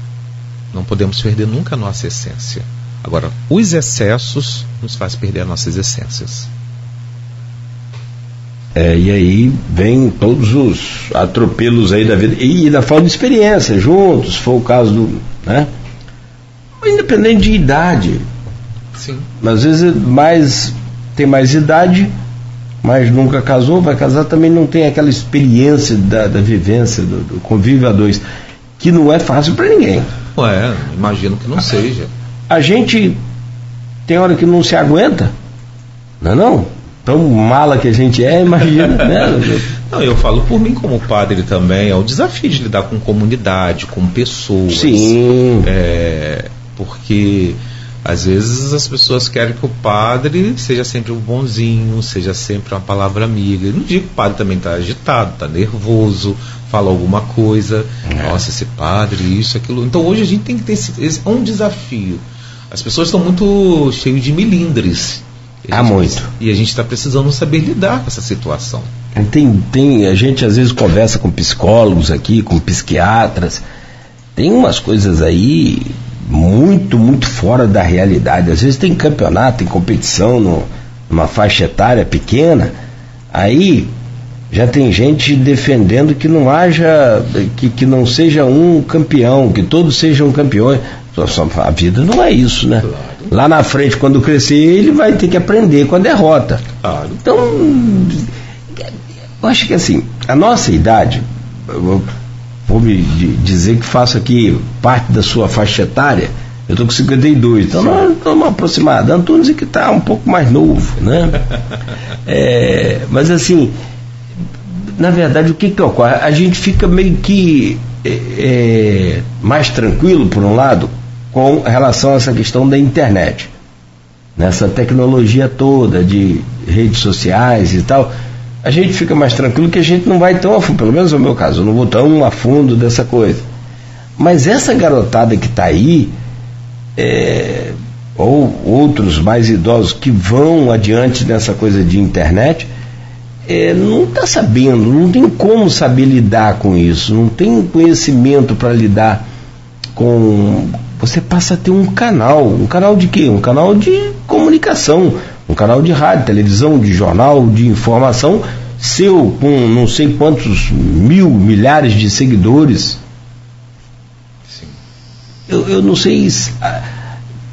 Não podemos perder nunca a nossa essência. Agora, os excessos nos faz perder as nossas essências. É, e aí vem todos os atropelos aí da vida. E ainda falta de experiência juntos, for o caso do. Né? Independente de idade. Sim. Às vezes mais tem mais idade, mas nunca casou, vai casar também não tem aquela experiência da, da vivência, do, do convívio a dois, que não é fácil para ninguém. Ué, imagino que não seja. A gente tem hora que não se aguenta, não é não? Tão mala que a gente é, imagina, né? Não, eu falo por mim como padre também, é o desafio de lidar com comunidade, com pessoas. Sim. É, porque às vezes as pessoas querem que o padre seja sempre um bonzinho, seja sempre uma palavra amiga. Eu não digo que o padre também está agitado, está nervoso, fala alguma coisa. Nossa, esse padre, isso, aquilo. Então hoje a gente tem que ter esse, esse é um desafio. As pessoas estão muito cheias de milindres. Há gente- muito. E a gente está precisando saber lidar com essa situação. Tem, tem, a gente às vezes conversa com psicólogos aqui, com psiquiatras. Tem umas coisas aí muito, muito fora da realidade. Às vezes tem campeonato, tem competição no, numa faixa etária pequena. Aí já tem gente defendendo que não haja, que, que não seja um campeão, que todos sejam campeões. A vida não é isso, né? Lá na frente, quando crescer, ele vai ter que aprender com a derrota. Claro. Então, eu acho que assim, a nossa idade, vou me di- dizer que faço aqui parte da sua faixa etária, Eu tô com 52, então nós estamos aproximados. Antunes é que está um pouco mais novo, né? é, mas assim, na verdade, o que, que ocorre? A gente fica meio que é, é, mais tranquilo, por um lado, com relação a essa questão da internet. Nessa tecnologia toda de redes sociais e tal, a gente fica mais tranquilo que a gente não vai tão a fundo, pelo menos no meu caso, eu não vou tão a fundo dessa coisa. Mas essa garotada que está aí, é, ou outros mais idosos que vão adiante nessa coisa de internet, é, não está sabendo, não tem como saber lidar com isso, não tem conhecimento para lidar com. Você passa a ter um canal, um canal de quê? Um canal de comunicação, um canal de rádio, televisão, de jornal, de informação, seu com não sei quantos mil, milhares de seguidores. Eu, eu não sei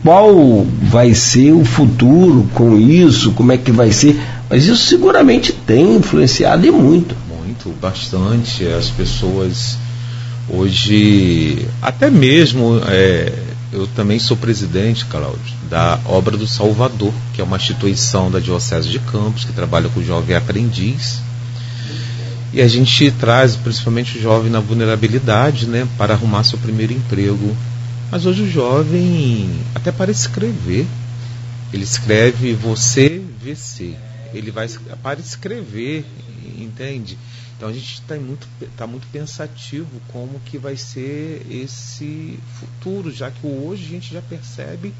qual vai ser o futuro com isso, como é que vai ser mas isso seguramente tem influenciado e muito. Muito, bastante. As pessoas hoje, até mesmo, é, eu também sou presidente, Cláudio, da Obra do Salvador, que é uma instituição da Diocese de Campos, que trabalha com jovem aprendiz. E a gente traz principalmente o jovem na vulnerabilidade, né, para arrumar seu primeiro emprego. Mas hoje o jovem, até para escrever, ele escreve você VC ele vai para escrever, entende? Então a gente está muito, tá muito pensativo como que vai ser esse futuro, já que hoje a gente já percebe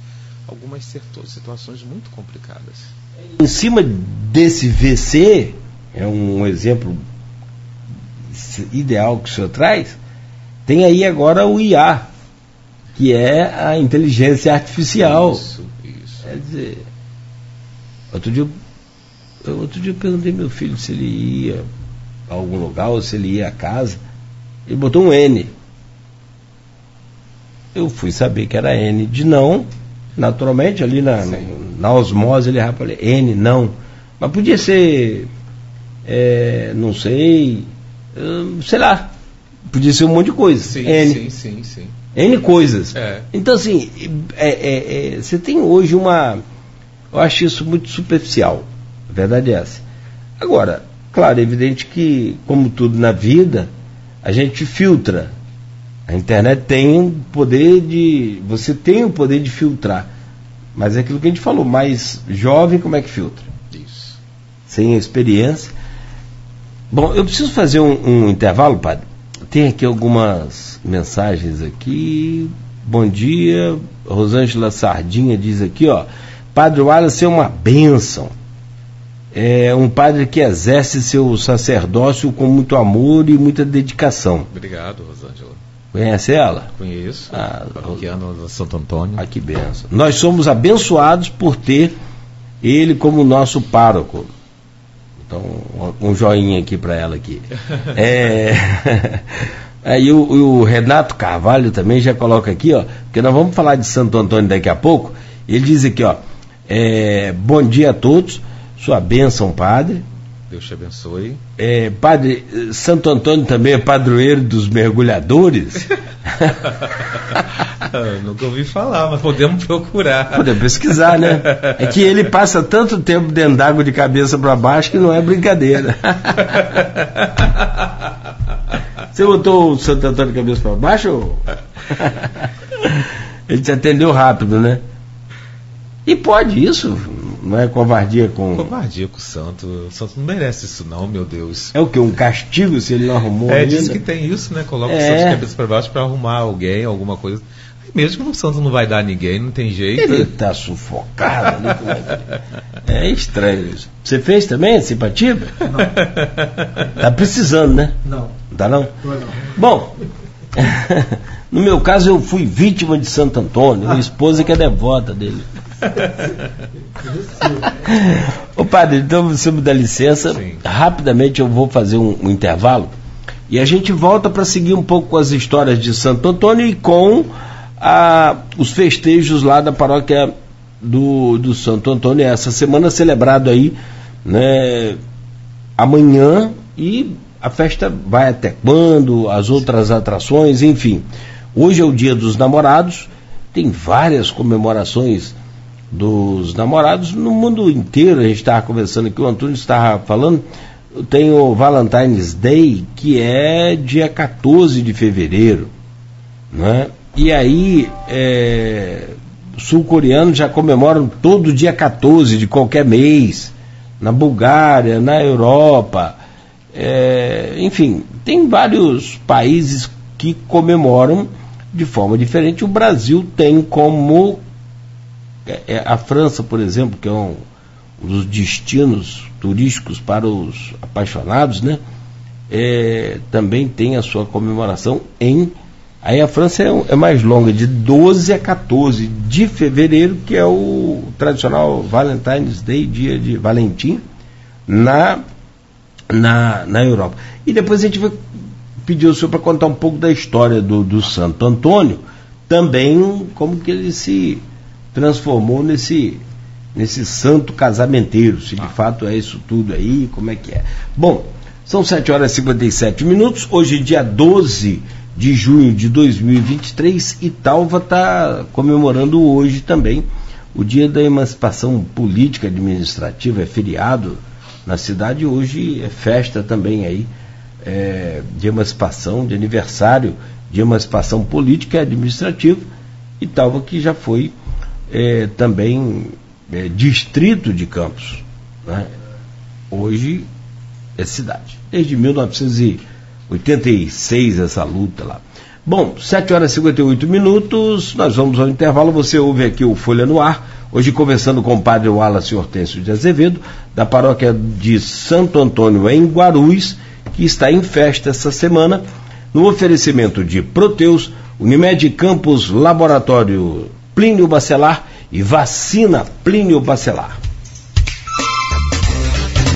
algumas situações muito complicadas. Em cima desse VC, é um exemplo ideal que o senhor traz, tem aí agora o IA, que é a inteligência artificial. Isso, isso. Quer dizer, outro dia Outro dia eu perguntei meu filho se ele ia a algum lugar ou se ele ia a casa. Ele botou um N. Eu fui saber que era N de não. Naturalmente, ali na, na osmose ele falou N, não. Mas podia ser, é, não sei, sei lá. Podia ser um monte de coisa. Sim, N. sim, sim, sim. N coisas. É. Então, assim, é, é, é, você tem hoje uma. Eu acho isso muito superficial verdade é essa. Agora, claro, é evidente que, como tudo na vida, a gente filtra. A internet tem o poder de. Você tem o poder de filtrar. Mas é aquilo que a gente falou, mais jovem, como é que filtra? Isso. Sem experiência. Bom, eu preciso fazer um, um intervalo, padre. Tem aqui algumas mensagens aqui. Bom dia. Rosângela Sardinha diz aqui, ó. Padre Wallace é uma bênção é um padre que exerce seu sacerdócio com muito amor e muita dedicação. Obrigado, Rosângela. Conhece ela? Conheço. Ah, paroquiano da Santo Antônio. Ah, que benção. Nós somos abençoados por ter ele como nosso pároco. Então, um joinha aqui para ela aqui. é... Aí o, o, Renato Carvalho também já coloca aqui, ó, porque nós vamos falar de Santo Antônio daqui a pouco. Ele diz aqui, ó, é, bom dia a todos. Sua bênção, padre. Deus te abençoe. É, padre, Santo Antônio também é padroeiro dos mergulhadores? nunca ouvi falar, mas podemos procurar. Podemos pesquisar, né? É que ele passa tanto tempo dentro d'água de cabeça para baixo que não é brincadeira. Você botou o Santo Antônio de cabeça para baixo? Ele te atendeu rápido, né? E pode isso, não é covardia com. Covardia com o santo. O santo não merece isso, não, meu Deus. É o que? Um castigo se ele não arrumou? É, ainda? diz que tem isso, né? Coloca é. o santo de cabeça para baixo para arrumar alguém, alguma coisa. Mesmo que o santo não vai dar a ninguém, não tem jeito. Ele está sufocado. Né? é estranho isso. Você fez também simpatia? Não. Tá precisando, né? Não. Tá não? Não. Bom. no meu caso, eu fui vítima de Santo Antônio. Minha esposa que é devota dele. Ô padre, então você me dá licença. Sim. Rapidamente eu vou fazer um, um intervalo e a gente volta para seguir um pouco com as histórias de Santo Antônio e com a, os festejos lá da paróquia do, do Santo Antônio. Essa semana celebrado aí, né, amanhã e a festa vai até quando, as outras atrações, enfim. Hoje é o dia dos namorados tem várias comemorações dos namorados no mundo inteiro. A gente estava conversando aqui, o Antônio estava falando. Tem o Valentine's Day, que é dia 14 de fevereiro. Né? E aí, é, sul-coreanos já comemoram todo dia 14 de qualquer mês. Na Bulgária, na Europa. É, enfim, tem vários países que comemoram de forma diferente. O Brasil tem como a França, por exemplo, que é um, um dos destinos turísticos para os apaixonados, né? É, também tem a sua comemoração em. Aí a França é, é, mais longa, de 12 a 14 de fevereiro, que é o tradicional Valentine's Day, dia de Valentim, na, na, na Europa. E depois a gente vai pedir o senhor para contar um pouco da história do, do Santo Antônio, também como que ele se transformou nesse, nesse santo casamenteiro, se de ah. fato é isso tudo aí, como é que é. Bom, são 7 horas e 57 minutos, hoje dia 12 de junho de 2023, Italva está comemorando hoje também o dia da emancipação política administrativa, é feriado na cidade, hoje é festa também aí é, de emancipação, de aniversário de emancipação política e administrativa, Italva que já foi é, também é, distrito de Campos. Né? Hoje é cidade. Desde 1986 essa luta lá. Bom, 7 horas e 58 minutos, nós vamos ao intervalo. Você ouve aqui o Folha no Ar. Hoje conversando com o padre Wallace Hortêncio de Azevedo, da paróquia de Santo Antônio em Guarulhos, que está em festa essa semana, no oferecimento de Proteus, Unimed Campos Laboratório Plínio Bacelar e Vacina Plínio Bacelar.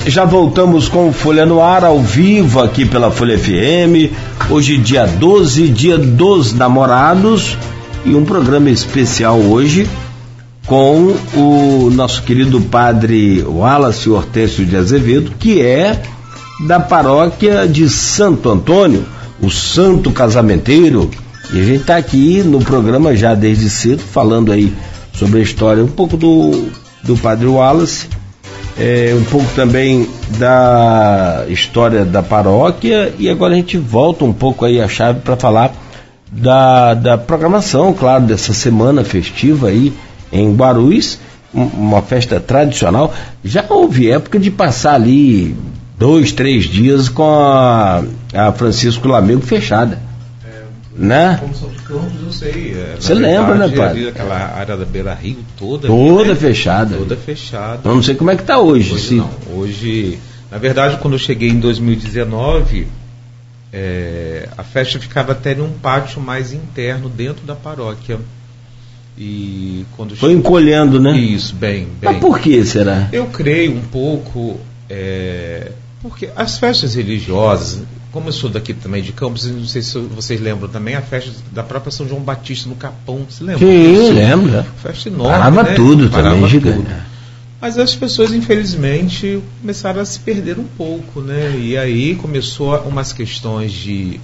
Já voltamos com Folha no Ar, ao vivo aqui pela Folha FM. Hoje, dia 12, dia dos namorados, e um programa especial hoje com o nosso querido padre Wallace Hortêncio de Azevedo, que é da paróquia de Santo Antônio, o Santo Casamenteiro, e a gente está aqui no programa já desde cedo, falando aí sobre a história, um pouco do, do Padre Wallace, é, um pouco também da história da paróquia, e agora a gente volta um pouco aí a chave para falar da, da programação, claro, dessa semana festiva aí em Guarulhos, uma festa tradicional. Já houve época de passar ali dois, três dias com a, a Francisco Lamego fechada né? Como São de Campos, eu sei. É, Você lembra, né, pai? aquela área da Beira Rio toda. Toda né? fechada. Toda fechada. Eu não sei como é que está hoje. Hoje se... não. Hoje, na verdade, quando eu cheguei em 2019, é, a festa ficava até num pátio mais interno dentro da paróquia. E quando Foi encolhendo, né? Isso, bem, bem. Mas por que será? Eu creio um pouco. É, porque as festas religiosas, como eu sou daqui também de Campos, não sei se vocês lembram também, a festa da própria São João Batista no Capão, você lembra? Sim, lembro. Festa enorme. Parava né? tudo Parava também, tudo. gigante. Mas as pessoas, infelizmente, começaram a se perder um pouco, né? E aí começou umas questões de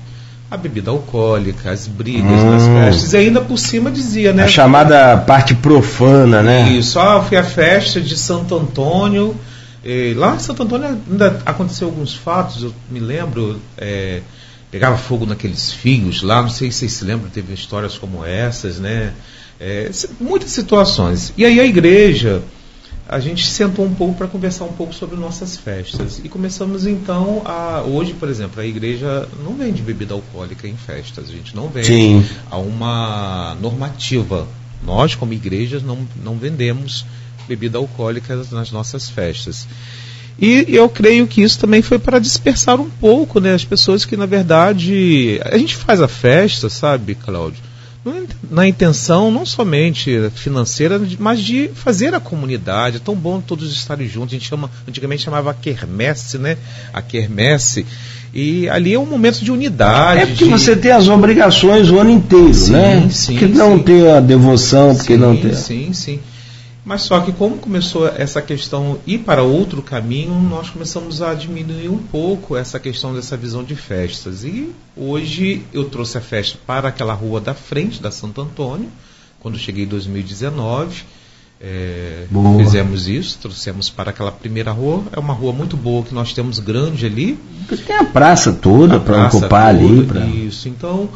a bebida alcoólica, as brigas hum. nas festas. E ainda por cima dizia, né? A chamada parte profana, né? Isso, ah, foi a festa de Santo Antônio lá em Santo Antônio ainda aconteceu alguns fatos, eu me lembro, é, pegava fogo naqueles fios lá, não sei se vocês se lembram, teve histórias como essas, né? É, muitas situações. E aí a igreja, a gente sentou um pouco para conversar um pouco sobre nossas festas. E começamos então a. Hoje, por exemplo, a igreja não vende bebida alcoólica em festas, a gente não vende. Sim. Há uma normativa. Nós, como igrejas, não, não vendemos bebida alcoólica nas nossas festas. E eu creio que isso também foi para dispersar um pouco né, as pessoas que, na verdade, a gente faz a festa, sabe, Cláudio? Na intenção não somente financeira, mas de fazer a comunidade. É tão bom todos estarem juntos. A gente chama, antigamente chamava a quermesse, né? A quermesse. E ali é um momento de unidade. É porque de... você tem as obrigações o ano inteiro, sim, né? Sim, porque não ter a devoção, porque sim, não ter. Sim, sim. Mas só que como começou essa questão ir para outro caminho, nós começamos a diminuir um pouco essa questão dessa visão de festas. E hoje eu trouxe a festa para aquela rua da frente da Santo Antônio, quando cheguei em 2019. É, fizemos isso, trouxemos para aquela primeira rua. É uma rua muito boa que nós temos grande ali. Tem a praça toda para ocupar toda, ali. Pra... Isso, então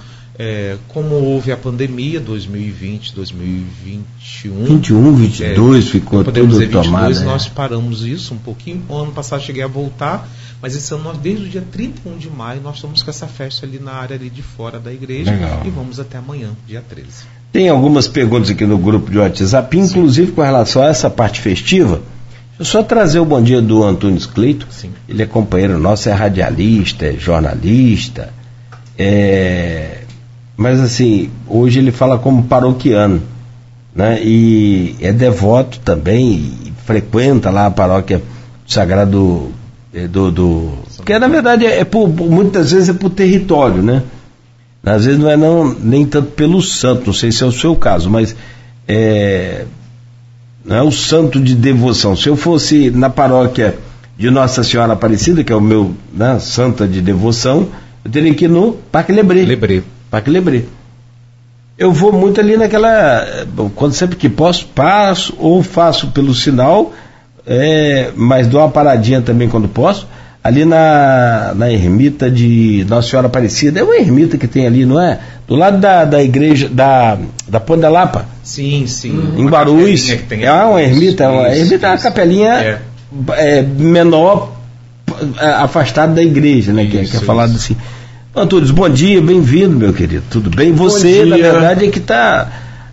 é, como houve a pandemia 2020, 2021. 21, 22 é, ficou tudo dizer, 22, tomado. É. Nós paramos isso um pouquinho. O ano passado cheguei a voltar, mas esse ano, nós, desde o dia 31 de maio, nós estamos com essa festa ali na área ali de fora da igreja Legal. e vamos até amanhã, dia 13. Tem algumas perguntas aqui no grupo de WhatsApp, Sim. inclusive com relação a essa parte festiva. Deixa eu só trazer o bom dia do Antônio Cleito. Sim. Ele é companheiro nosso, é radialista, é jornalista. É, mas assim, hoje ele fala como paroquiano, né? E é devoto também, frequenta lá a paróquia Sagrado eh, do, do que na verdade é, é por, muitas vezes é por território, né? Às vezes não é não, nem tanto pelo santo, não sei se é o seu caso, mas é, não é o santo de devoção. Se eu fosse na paróquia de Nossa Senhora Aparecida, que é o meu né, santa de devoção, eu teria que ir no Parque Lebré. Lebré. Para que lembrei. Eu vou muito ali naquela. Quando sempre que posso, passo ou faço pelo sinal, é, mas dou uma paradinha também quando posso. Ali na, na ermita de Nossa Senhora Aparecida. É uma ermita que tem ali, não é? Do lado da, da igreja, da, da Ponta Lapa. Sim, sim. Em Guarulhos. É uma ermita, isso, uma ermita é uma capelinha é. É, menor, é, afastada da igreja, né? Isso, que, é, que é falado assim. Antônio, bom dia, bem-vindo, meu querido. Tudo bem? Você, na verdade, é que está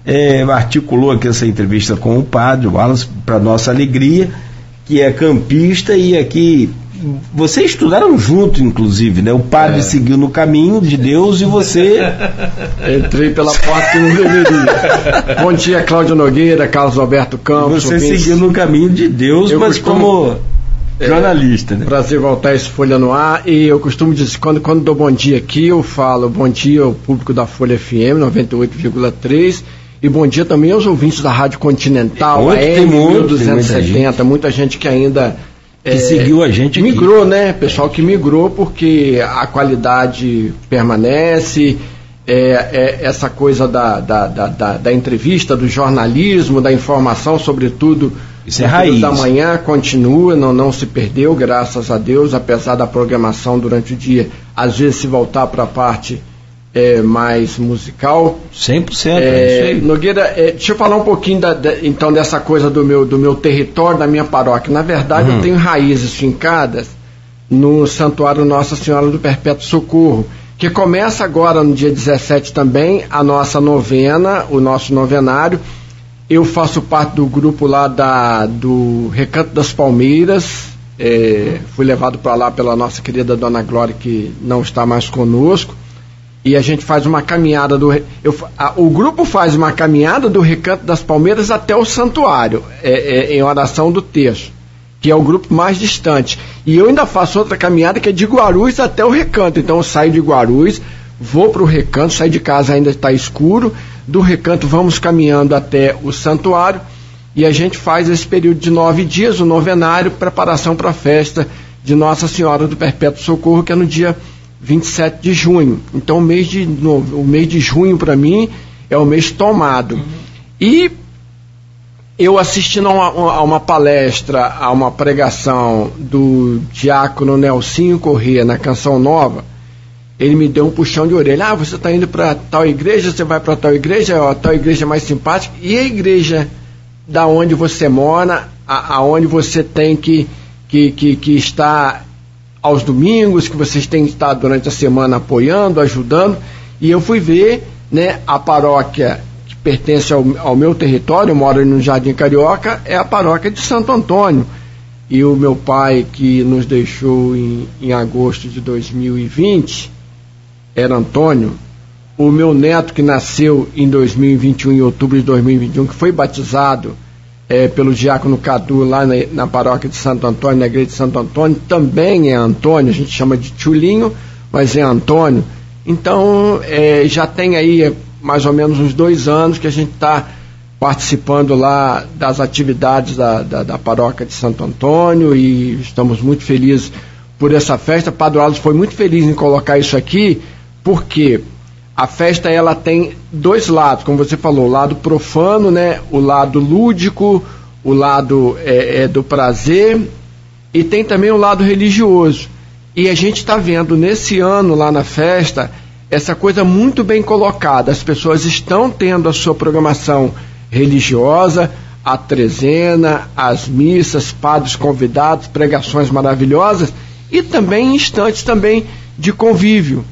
é, articulou aqui essa entrevista com o padre Wallace, para nossa alegria, que é campista e aqui. Vocês estudaram junto, inclusive, né? O padre é. seguiu no caminho de Deus e você. Entrei pela porta que não deveria. Bom dia, Cláudio Nogueira, Carlos Alberto Campos. Você seguiu no caminho de Deus, Eu mas costumo... como jornalista, né? Prazer voltar esse Folha no Ar. E eu costumo dizer, quando, quando dou bom dia aqui, eu falo bom dia ao público da Folha FM 98,3. E bom dia também aos ouvintes da Rádio Continental, muito, a M1270, muita gente. muita gente que ainda que é, seguiu a gente migrou, aqui. né? Pessoal que migrou porque a qualidade permanece, é, é essa coisa da, da, da, da, da entrevista, do jornalismo, da informação, sobretudo isso é raiz. da manhã continua, não, não se perdeu, graças a Deus, apesar da programação durante o dia, às vezes se voltar para a parte é, mais musical. 100%. É, é Nogueira, é, deixa eu falar um pouquinho da, da, então dessa coisa do meu, do meu território, da minha paróquia. Na verdade, uhum. eu tenho raízes fincadas no Santuário Nossa Senhora do Perpétuo Socorro, que começa agora no dia 17 também, a nossa novena, o nosso novenário eu faço parte do grupo lá da, do Recanto das Palmeiras. É, fui levado para lá pela nossa querida Dona Glória, que não está mais conosco. E a gente faz uma caminhada do. Eu, a, o grupo faz uma caminhada do Recanto das Palmeiras até o santuário, é, é, em oração do texto, que é o grupo mais distante. E eu ainda faço outra caminhada que é de Guarulhos até o Recanto. Então eu saio de Guarulhos, vou para o Recanto, saio de casa ainda está escuro, do recanto vamos caminhando até o santuário e a gente faz esse período de nove dias, o novenário, preparação para a festa de Nossa Senhora do Perpétuo Socorro, que é no dia 27 de junho. Então o mês de, no, o mês de junho para mim é o mês tomado. Uhum. E eu assistindo a uma, a uma, palestra, a uma pregação do diácono Nelsinho Corrêa na Canção Nova, ele me deu um puxão de orelha. Ah, você está indo para tal igreja, você vai para tal igreja, ó, tal igreja é mais simpática. E a igreja da onde você mora, a, aonde você tem que, que, que, que estar aos domingos, que vocês têm que estar durante a semana apoiando, ajudando. E eu fui ver né, a paróquia que pertence ao, ao meu território, eu moro no Jardim Carioca, é a paróquia de Santo Antônio. E o meu pai, que nos deixou em, em agosto de 2020, era Antônio, o meu neto que nasceu em 2021, em outubro de 2021, que foi batizado é, pelo diácono Cadu lá na, na, paróquia de Santo Antônio, na igreja de Santo Antônio, também é Antônio, a gente chama de Tchulinho, mas é Antônio. Então, é, já tem aí mais ou menos uns dois anos que a gente está participando lá das atividades da, da, da, paróquia de Santo Antônio e estamos muito felizes por essa festa. Padre Alves foi muito feliz em colocar isso aqui, porque a festa ela tem dois lados, como você falou, o lado profano, né? O lado lúdico, o lado é, é, do prazer e tem também o lado religioso. E a gente está vendo nesse ano lá na festa essa coisa muito bem colocada. As pessoas estão tendo a sua programação religiosa, a trezena, as missas, padres convidados, pregações maravilhosas e também instantes também de convívio.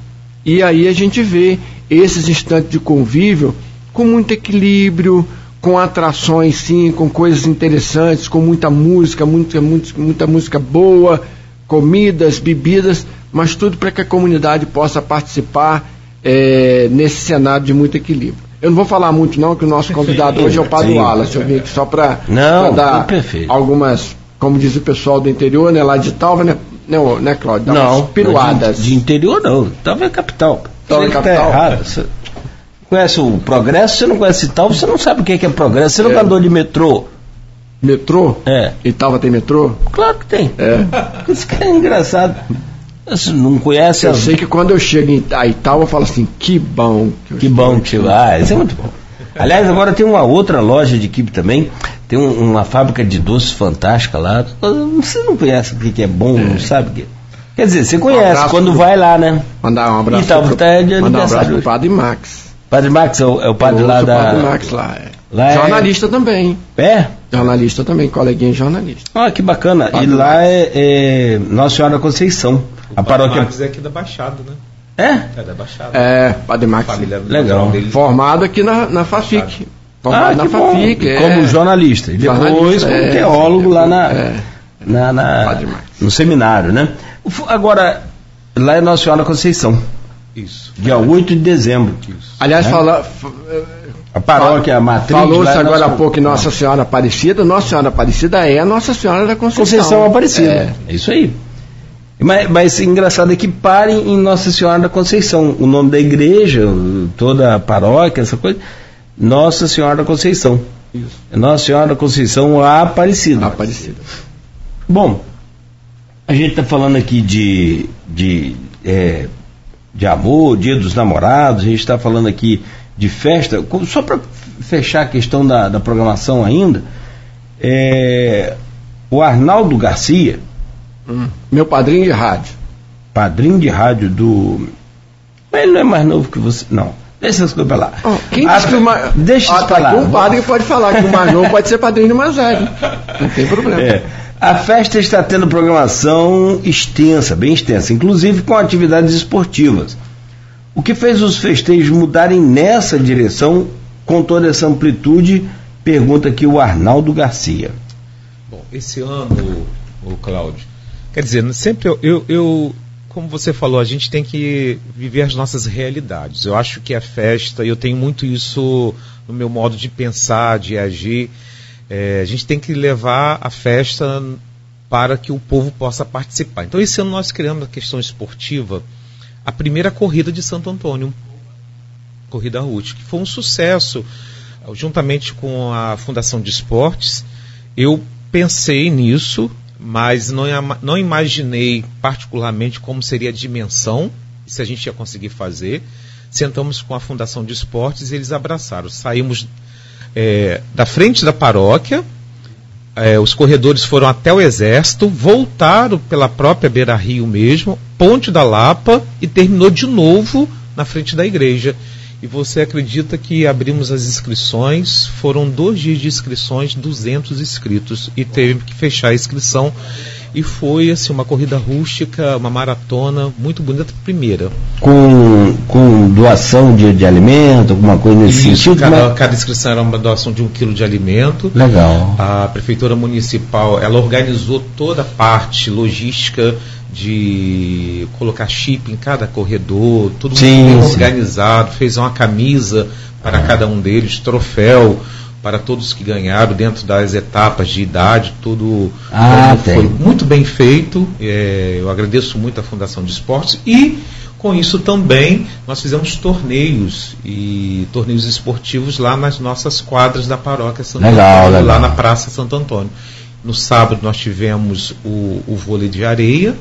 E aí a gente vê esses instantes de convívio com muito equilíbrio, com atrações sim, com coisas interessantes, com muita música, muita, muita, muita música boa, comidas, bebidas, mas tudo para que a comunidade possa participar é, nesse cenário de muito equilíbrio. Eu não vou falar muito não, que o nosso convidado hoje é o Padre Wallace. Eu vim aqui só para dar algumas, como diz o pessoal do interior, né, lá de Talva, né, não, né Cláudio? Não, piruadas. De, de, interior não, Talva é capital. Talva é capital? Tá errado. Você conhece o Progresso, você não conhece Talva, você não sabe o que é, que é Progresso, você nunca é. andou de metrô. Metrô? É. E Talva tem metrô? Claro que tem. É. Isso que é engraçado. Você não conhece Eu sei que quando eu chego em Itaú, eu falo assim, que bom. Que, que bom que vai. Isso é muito bom. Aliás, agora tem uma outra loja de equipe também. Tem um, uma fábrica de doces fantástica lá. Você não conhece o que é bom, é. não sabe o que Quer dizer, você conhece um quando pro... vai lá, né? Mandar um abraço. Itaú pro... tá é de mandar um abraço pro Padre Max. Padre Max é o, é o padre lá da. Padre Max lá, é. Lá é- jornalista é... também. É? Jornalista também, coleguinha jornalista. Ah, que bacana. Padre e lá é, é, Nossa Senhora Conceição. O a paróquia. Max é aqui da Baixada, né? É? É da Baixada. É, Padre Max. Legal. Formado aqui na, na FAFIC. Formado ah, na FAFIC. É. Como jornalista. E depois como é, teólogo lá na, é. na, na no seminário, né? Agora, lá é Nossa Senhora Conceição. Isso. Dia 8 de dezembro. Isso. Aliás, né? fala, a paróquia, a matriz. Falou-se agora há pouco em Nossa Senhora Aparecida. Nossa Senhora Aparecida é a Nossa Senhora da Conceição. Conceição Aparecida. É, é isso aí. Mas, mas engraçado é que parem em Nossa Senhora da Conceição. O nome da igreja, toda a paróquia, essa coisa. Nossa Senhora da Conceição. Isso. Nossa Senhora da Conceição Aparecida. Aparecida. Bom, a gente está falando aqui de, de, é, de amor, dia dos namorados, a gente está falando aqui de festa. Só para fechar a questão da, da programação ainda, é, o Arnaldo Garcia, Hum. Meu padrinho de rádio. Padrinho de rádio do. Ele não é mais novo que você. Não. Deixa essas coisas pra lá. Oh, quem ah, disse que o. Deixa ah, isso tá, Um padre pode falar que o novo pode ser padrinho do velho. Não tem problema. É. A festa está tendo programação extensa, bem extensa, inclusive com atividades esportivas. O que fez os festejos mudarem nessa direção com toda essa amplitude? Pergunta aqui o Arnaldo Garcia. Bom, esse ano, o Cláudio, Quer dizer, sempre eu, eu, eu, como você falou, a gente tem que viver as nossas realidades. Eu acho que a festa, eu tenho muito isso no meu modo de pensar, de agir. É, a gente tem que levar a festa para que o povo possa participar. Então, esse ano nós criamos a questão esportiva, a primeira corrida de Santo Antônio, Corrida Ruth, que foi um sucesso. Juntamente com a Fundação de Esportes, eu pensei nisso, mas não, não imaginei particularmente como seria a dimensão, se a gente ia conseguir fazer. Sentamos com a Fundação de Esportes e eles abraçaram. Saímos é, da frente da paróquia, é, os corredores foram até o Exército, voltaram pela própria Beira Rio mesmo, Ponte da Lapa e terminou de novo na frente da igreja. E você acredita que abrimos as inscrições? Foram dois dias de inscrições, 200 inscritos, e teve que fechar a inscrição. E foi assim uma corrida rústica, uma maratona muito bonita, primeira. Com, com doação de, de alimento, alguma coisa nesse Isso, sentido? Cada, cada inscrição era uma doação de um quilo de alimento. Legal. A prefeitura municipal ela organizou toda a parte logística de colocar chip em cada corredor, tudo sim, muito bem organizado, fez uma camisa para cada um deles, troféu para todos que ganharam dentro das etapas de idade, tudo, ah, foi muito bem feito. É, eu agradeço muito a Fundação de Esportes e com isso também nós fizemos torneios e torneios esportivos lá nas nossas quadras da paróquia Santo legal, Antônio, legal. lá na Praça Santo Antônio. No sábado nós tivemos o, o vôlei de areia,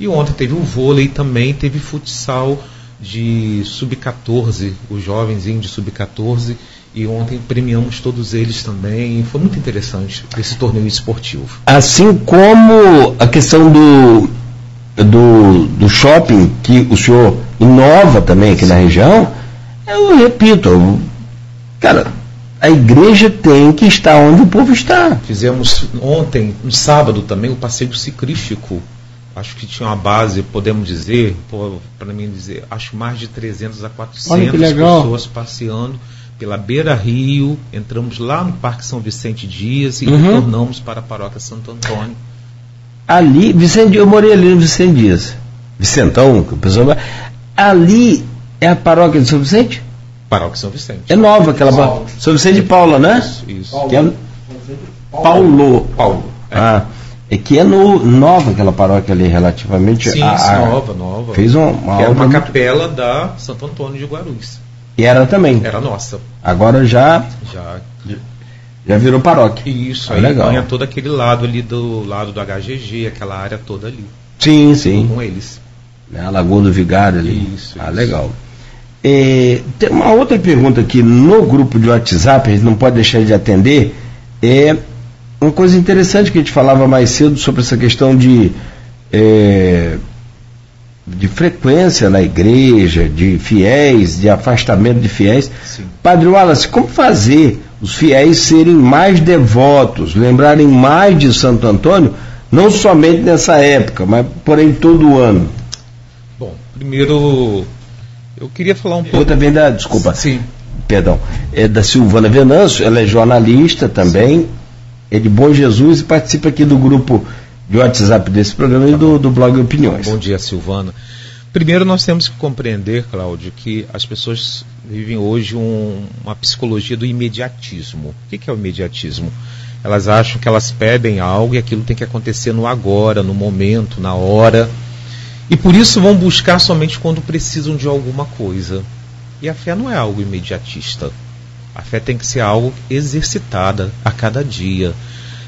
e ontem teve o vôlei também, teve futsal de sub-14, os jovens de sub-14, e ontem premiamos todos eles também. Foi muito interessante esse torneio esportivo. Assim como a questão do, do, do shopping, que o senhor inova também aqui Sim. na região, eu repito, cara, a igreja tem que estar onde o povo está. Fizemos ontem, no sábado também, o passeio ciclístico acho que tinha uma base, podemos dizer, para mim dizer, acho mais de 300 a 400 pessoas passeando pela Beira Rio, entramos lá no Parque São Vicente Dias e uhum. retornamos para a Paróquia Santo Antônio. Ali, Vicente, eu morei ali no Vicente Dias. Vicentão, que o pessoal Ali é a paróquia de São Vicente? Paróquia São Vicente. É nova aquela paróquia. São Vicente de Paula, né? Isso. isso. Paulo. É... Paulo. Paulo. É. Ah. É que é no, nova aquela paróquia ali, relativamente. Sim, a, a, nova, nova. Fez uma, uma que era uma capela da Santo Antônio de Guarulhos. E era também. Era nossa. Agora já. Já. Já virou paróquia. Isso, ah, aí legal. ganha todo aquele lado ali do lado do HGG, aquela área toda ali. Sim, sim. Com eles. Né, a Lagoa do Vigário ali. Isso. Ah, isso. legal. É, tem uma outra pergunta aqui no grupo de WhatsApp, a gente não pode deixar de atender. É uma coisa interessante que a gente falava mais cedo sobre essa questão de, é, de frequência na igreja, de fiéis, de afastamento de fiéis. Sim. Padre Wallace, como fazer os fiéis serem mais devotos, lembrarem mais de Santo Antônio, não somente nessa época, mas porém todo ano? Bom, primeiro eu queria falar um pouco. Eu também da, desculpa. Sim. Perdão. É da Silvana Venâncio, ela é jornalista também. Sim é de Bom Jesus e participa aqui do grupo de WhatsApp desse programa e do, do blog Opiniões. Bom dia, Silvana. Primeiro, nós temos que compreender, Cláudio, que as pessoas vivem hoje um, uma psicologia do imediatismo. O que é o imediatismo? Elas acham que elas pedem algo e aquilo tem que acontecer no agora, no momento, na hora. E por isso vão buscar somente quando precisam de alguma coisa. E a fé não é algo imediatista. A fé tem que ser algo exercitada a cada dia.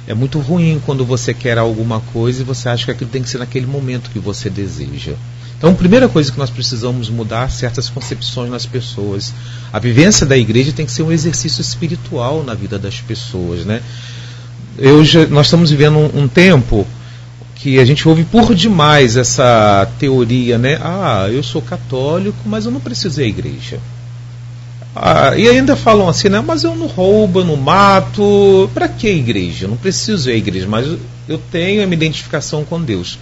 É muito ruim quando você quer alguma coisa e você acha que aquilo tem que ser naquele momento que você deseja. Então, a primeira coisa que nós precisamos mudar certas concepções nas pessoas. A vivência da igreja tem que ser um exercício espiritual na vida das pessoas, né? Eu já, nós estamos vivendo um, um tempo que a gente ouve por demais essa teoria, né? Ah, eu sou católico, mas eu não preciso ir à igreja. Ah, e ainda falam assim, né? Mas eu não roubo, eu não mato. Para que igreja? Eu não preciso ir à igreja, mas eu tenho a minha identificação com Deus.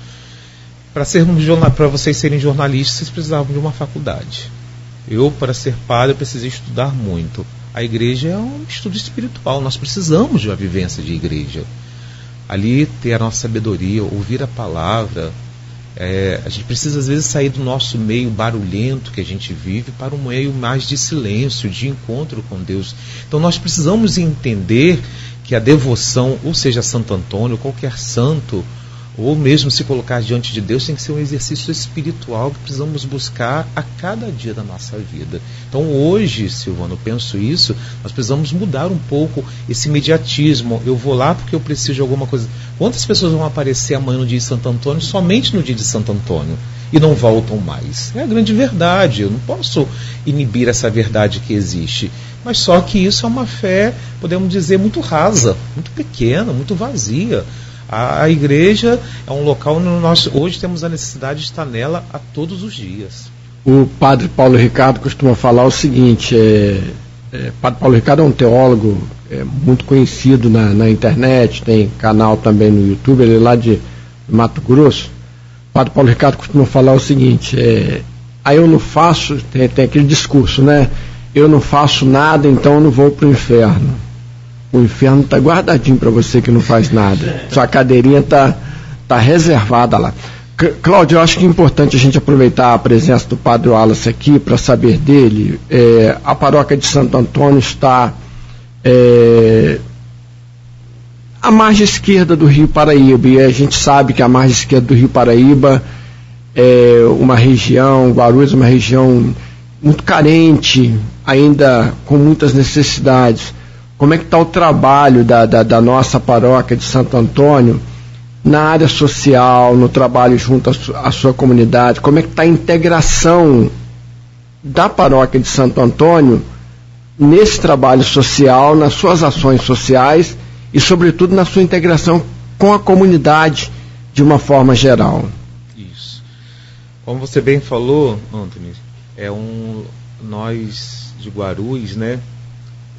Para sermos para vocês serem jornalistas, vocês precisavam de uma faculdade. Eu, para ser padre, precisei estudar muito. A igreja é um estudo espiritual. Nós precisamos de uma vivência de igreja. Ali ter a nossa sabedoria, ouvir a palavra, é, a gente precisa às vezes sair do nosso meio barulhento que a gente vive para um meio mais de silêncio, de encontro com Deus. Então nós precisamos entender que a devoção, ou seja, Santo Antônio, qualquer santo, ou mesmo se colocar diante de Deus, tem que ser um exercício espiritual que precisamos buscar a cada dia da nossa vida. Então, hoje, Silvano, eu penso isso, nós precisamos mudar um pouco esse imediatismo. Eu vou lá porque eu preciso de alguma coisa. Quantas pessoas vão aparecer amanhã no dia de Santo Antônio somente no dia de Santo Antônio? E não voltam mais. É a grande verdade. Eu não posso inibir essa verdade que existe. Mas só que isso é uma fé, podemos dizer, muito rasa, muito pequena, muito vazia. A, a igreja é um local onde nós hoje temos a necessidade de estar nela a todos os dias. O padre Paulo Ricardo costuma falar o seguinte: é, é, Padre Paulo Ricardo é um teólogo é, muito conhecido na, na, internet, tem canal também no YouTube, ele é lá de Mato Grosso. O Padre Paulo Ricardo costuma falar o seguinte: é, aí eu não faço, tem, tem aquele discurso, né? Eu não faço nada, então eu não vou para o inferno. O inferno está guardadinho para você que não faz nada. Sua cadeirinha está tá reservada lá. Cláudio, eu acho que é importante a gente aproveitar a presença do Padre Wallace aqui para saber dele. É, a paróquia de Santo Antônio está é, à margem esquerda do Rio Paraíba e a gente sabe que a margem esquerda do Rio Paraíba é uma região, Guarulhos, uma região muito carente, ainda com muitas necessidades como é que está o trabalho da, da, da, nossa paróquia de Santo Antônio na área social, no trabalho junto à, sua comunidade, como é que está a integração da paróquia de Santo Antônio nesse trabalho social, nas suas ações sociais e, sobretudo, na sua integração com a comunidade de uma forma geral. Isso. Como você bem falou, Antônio, é um nós de Guarulhos, né?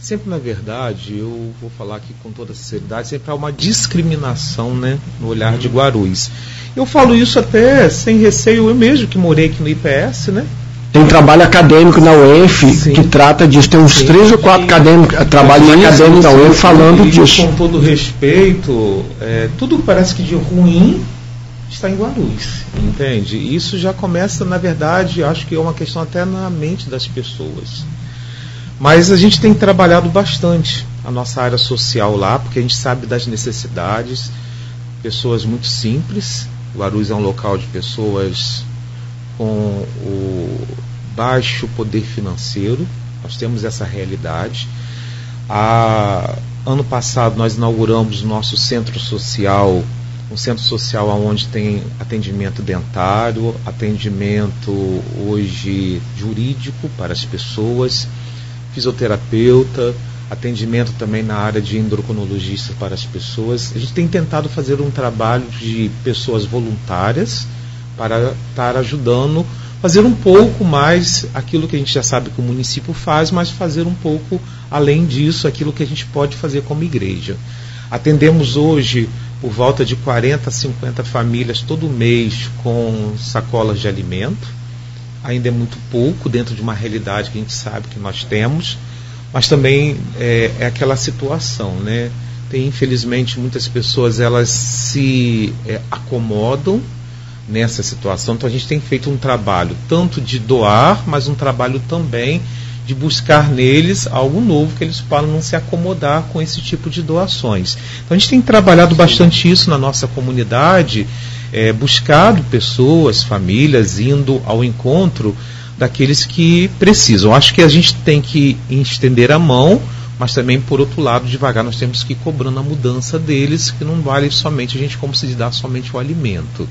Sempre na verdade, eu vou falar aqui com toda sinceridade, sempre há uma discriminação, né, no olhar de Guarulhos. Eu falo isso até sem receio, eu mesmo que morei aqui no IPS, né? Tem trabalho acadêmico na UENF sim. que trata disso. Tem uns sim, três ou quatro acadêmicos, trabalhos acadêmicos na UENF falando disso. Com todo respeito, é, tudo parece que de ruim está em Guarulhos, entende? Isso já começa, na verdade, acho que é uma questão até na mente das pessoas. Mas a gente tem trabalhado bastante a nossa área social lá, porque a gente sabe das necessidades, pessoas muito simples. Guarulhos é um local de pessoas com o baixo poder financeiro, nós temos essa realidade. A, ano passado nós inauguramos nosso centro social, um centro social onde tem atendimento dentário, atendimento hoje jurídico para as pessoas, fisioterapeuta, atendimento também na área de endocrinologista para as pessoas. A gente tem tentado fazer um trabalho de pessoas voluntárias para estar ajudando, fazer um pouco mais aquilo que a gente já sabe que o município faz, mas fazer um pouco além disso aquilo que a gente pode fazer como igreja. Atendemos hoje por volta de 40 a 50 famílias todo mês com sacolas de alimento. Ainda é muito pouco dentro de uma realidade que a gente sabe que nós temos, mas também é, é aquela situação, né? Tem infelizmente muitas pessoas elas se é, acomodam nessa situação. Então a gente tem feito um trabalho tanto de doar, mas um trabalho também de buscar neles algo novo que eles possam não se acomodar com esse tipo de doações. Então a gente tem trabalhado bastante isso na nossa comunidade, é, buscado pessoas, famílias, indo ao encontro daqueles que precisam. Acho que a gente tem que estender a mão, mas também, por outro lado, devagar nós temos que ir cobrando a mudança deles, que não vale somente a gente como se dá somente o alimento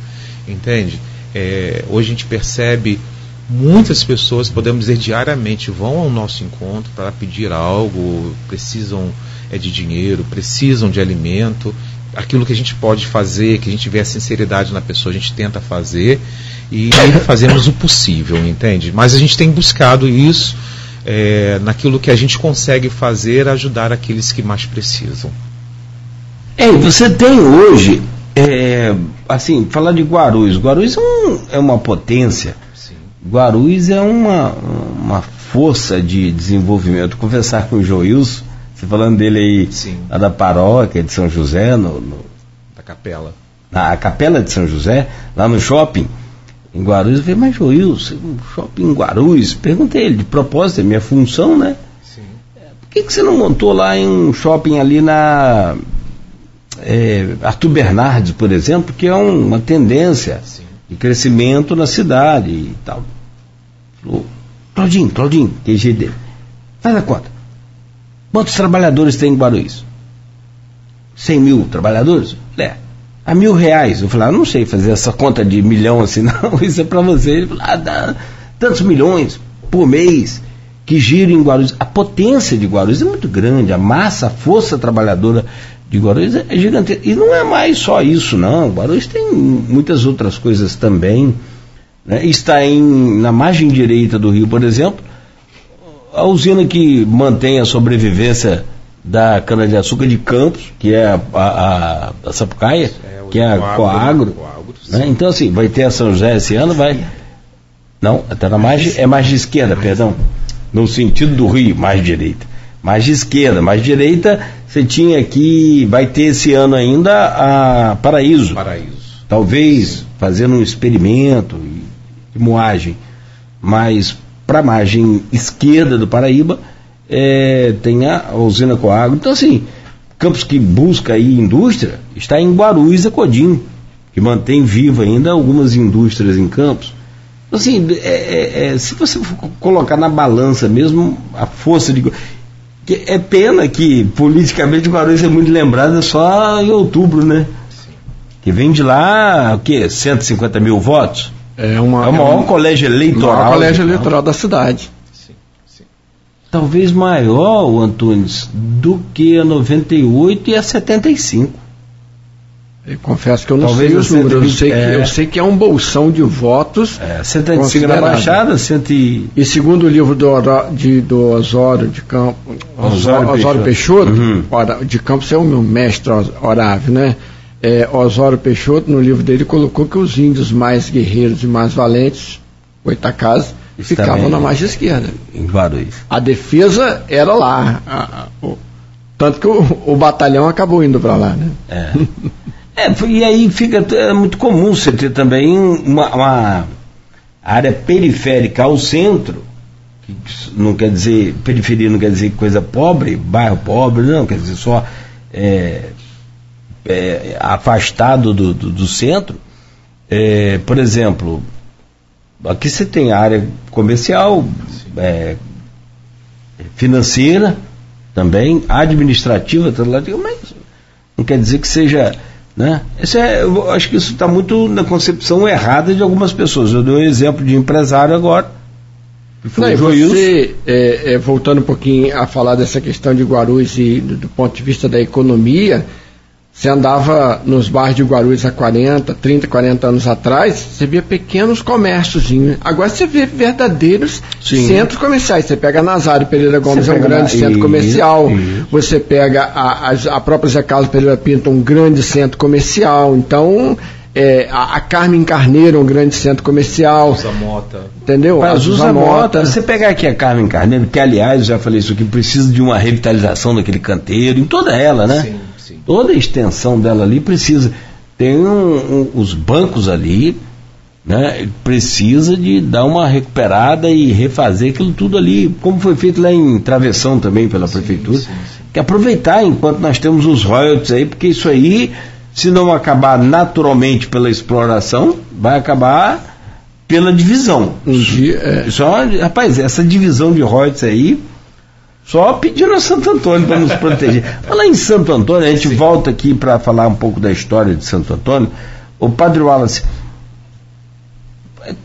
entende? É, hoje a gente percebe muitas pessoas, podemos dizer diariamente, vão ao nosso encontro para pedir algo, precisam é, de dinheiro, precisam de alimento. Aquilo que a gente pode fazer, que a gente vê a sinceridade na pessoa, a gente tenta fazer e fazemos o possível, entende? Mas a gente tem buscado isso é, naquilo que a gente consegue fazer, ajudar aqueles que mais precisam. É, você tem hoje é, assim, falar de Guarulhos. Guarulhos é, um, é uma potência. Sim. Guarulhos é uma, uma força de desenvolvimento. Conversar com o Joilson, você falando dele aí, Sim. lá da paróquia de São José, no, no, da capela. Na capela de São José, lá no shopping, em Guarulhos. Eu falei, mas Joilson, um shopping em Guarulhos? Perguntei ele, de propósito, é minha função, né? Sim. Por que, que você não montou lá em um shopping ali na é, Arthur Bernardes, por exemplo, que é um, uma tendência Sim. de crescimento na cidade e tal. Falou, Claudinho, Claudinho, que jeito dele. Faz a conta. Quantos trabalhadores tem em Guarulhos? 100 mil trabalhadores? É. A mil reais. Eu falei, ah, não sei fazer essa conta de milhão assim, não. Isso é para você. Ele falou, ah, dá tantos milhões por mês que giram em Guarulhos. A potência de Guarulhos é muito grande, a massa, a força trabalhadora de Guarulhos é gigantesco. E não é mais só isso, não. Guarulhos tem muitas outras coisas também. Né? Está em, na margem direita do rio, por exemplo, a usina que mantém a sobrevivência da cana-de-açúcar de Campos, que é a, a, a Sapucaia, é, que é a Coagro. Coagro né? Então, assim, vai ter a São José esse ano, vai. Não, está na margem, é margem esquerda, perdão. No sentido do rio, margem direita. Margem esquerda, margem direita você tinha aqui, vai ter esse ano ainda a Paraíso. Paraíso. Talvez Sim. fazendo um experimento de moagem. Mas para a margem esquerda do Paraíba é, tem a usina Coagro. Então assim, Campos que busca aí indústria está em Guarulhos e Codim, que mantém viva ainda algumas indústrias em Campos. Então, assim, é, é, é, se você colocar na balança mesmo a força de que é pena que politicamente o Guarulhos é muito lembrado só em outubro, né? Que vem de lá, o quê? 150 mil votos? É, uma, é o maior é um, colégio eleitoral. O maior colégio eleitoral da cidade. Sim, sim. Talvez maior, o Antunes, do que a 98 e a 75. Eu confesso que eu não Talvez sei os números. Eu sei, é... que, eu sei que é um bolsão de votos. É, 125 na Baixada, 100 e... e segundo o livro do, de, do Osório de Campos, Osório, Osório Peixoto, Peixoto uhum. de Campos é o meu mestre Orávio, né? É, Osório Peixoto, no livro dele, colocou que os índios mais guerreiros e mais valentes, Oitacás, ficavam na margem esquerda. Em Guarulhos. A defesa era lá. A, a, o, tanto que o, o, batalhão acabou indo para lá, né? É. É, e aí fica é muito comum você ter também uma, uma área periférica ao centro, que não quer dizer, periferia não quer dizer coisa pobre, bairro pobre, não, quer dizer só é, é, afastado do, do, do centro. É, por exemplo, aqui você tem área comercial, é, financeira também, administrativa, mas não quer dizer que seja né? Isso é, eu acho que isso está muito na concepção errada de algumas pessoas. Eu dei um exemplo de empresário agora. Não, você, é, é, voltando um pouquinho a falar dessa questão de Guarulhos e do, do ponto de vista da economia, você andava nos bairros de Guarulhos há 40, 30, 40 anos atrás, você via pequenos comércios. Agora você vê verdadeiros Sim. centros comerciais. Você pega Nazário Pereira Gomes, é um grande na... centro isso, comercial. Isso. Você pega a, a, a própria Zé Carlos Pereira Pinto, um grande centro comercial. Então, é, a, a, Carmen Carneiro, um grande centro comercial. Usa Mota. Entendeu? Mas usa Mota. Você pegar aqui a Carmen Carneiro, que aliás, eu já falei isso aqui, precisa de uma revitalização daquele canteiro, em toda ela, né? Sim. Toda a extensão dela ali precisa. Tem um, um, os bancos ali, né? Precisa de dar uma recuperada e refazer aquilo tudo ali, como foi feito lá em Travessão também pela sim, prefeitura. Sim, sim. Que aproveitar enquanto nós temos os royalties aí, porque isso aí, se não acabar naturalmente pela exploração, vai acabar pela divisão. Um dia, é... Só, rapaz, essa divisão de royalties aí só pedindo a Santo Antônio para nos proteger. Falar em Santo Antônio, a gente Sim. volta aqui para falar um pouco da história de Santo Antônio. O Padre Wallace,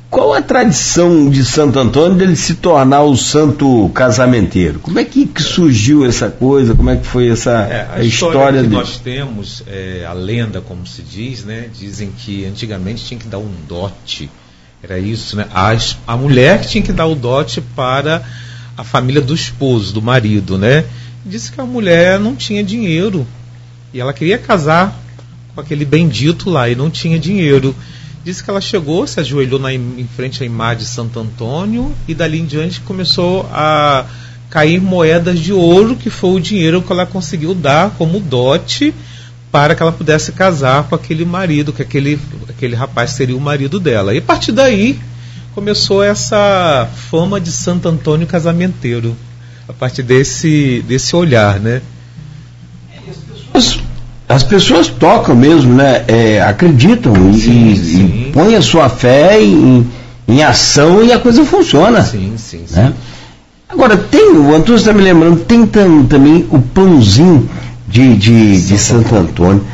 qual a tradição de Santo Antônio dele se tornar o santo casamenteiro? Como é que, que surgiu essa coisa? Como é que foi essa é, a, a história, que nós temos, é, a lenda, como se diz, né? Dizem que antigamente tinha que dar um dote. Era isso, né? A, a mulher que tinha que dar o dote para a família do esposo, do marido, né? Disse que a mulher não tinha dinheiro e ela queria casar com aquele bendito lá e não tinha dinheiro. Disse que ela chegou, se ajoelhou na, em frente à imagem de Santo Antônio e dali em diante começou a cair moedas de ouro, que foi o dinheiro que ela conseguiu dar como dote para que ela pudesse casar com aquele marido, que aquele, aquele rapaz seria o marido dela. E a partir daí começou essa fama de Santo Antônio casamenteiro, a partir desse, desse olhar, né? As, as pessoas tocam mesmo, né? É, acreditam sim, e, sim. e põem a sua fé em, em ação e a coisa funciona. Sim, sim, né? Agora, tem, o Antônio está me lembrando, tem também o pãozinho de, de, de Santo Antônio.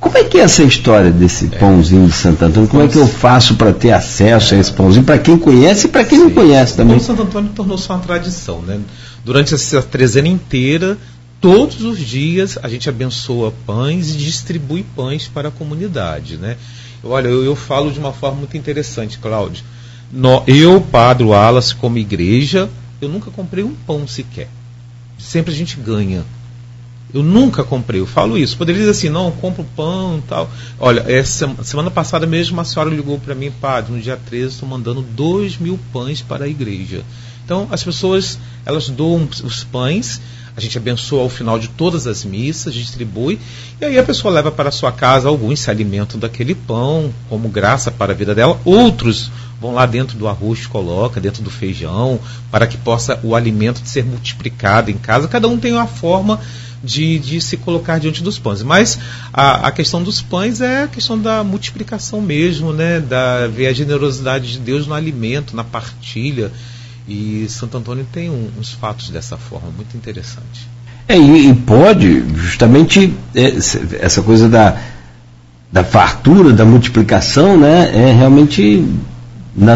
Como é que é essa história desse é. pãozinho de Santo Antônio? Como é que eu faço para ter acesso a esse pãozinho? Para quem conhece e para quem Sim. não conhece também. O Santo Antônio tornou-se uma tradição, né? Durante essa trezena inteira, todos os dias a gente abençoa pães e distribui pães para a comunidade, né? Olha, eu, eu falo de uma forma muito interessante, Cláudio. No, eu, Padre Wallace, como igreja, eu nunca comprei um pão sequer. Sempre a gente ganha. Eu nunca comprei, eu falo isso. Poderia dizer assim, não, compro pão e tal. Olha, essa semana passada mesmo uma senhora ligou para mim, padre, no dia 13 estou mandando dois mil pães para a igreja. Então as pessoas, elas doam os pães, a gente abençoa ao final de todas as missas, distribui, e aí a pessoa leva para sua casa, alguns se alimentam daquele pão, como graça para a vida dela, outros vão lá dentro do arroz, coloca dentro do feijão, para que possa o alimento ser multiplicado em casa. Cada um tem uma forma de, de se colocar diante dos pães. Mas a, a questão dos pães é a questão da multiplicação mesmo, né? Da ver a generosidade de Deus no alimento, na partilha. E Santo Antônio tem um, uns fatos dessa forma muito interessante. É, e, pode justamente é, essa coisa da, da fartura, da multiplicação, né? É realmente na,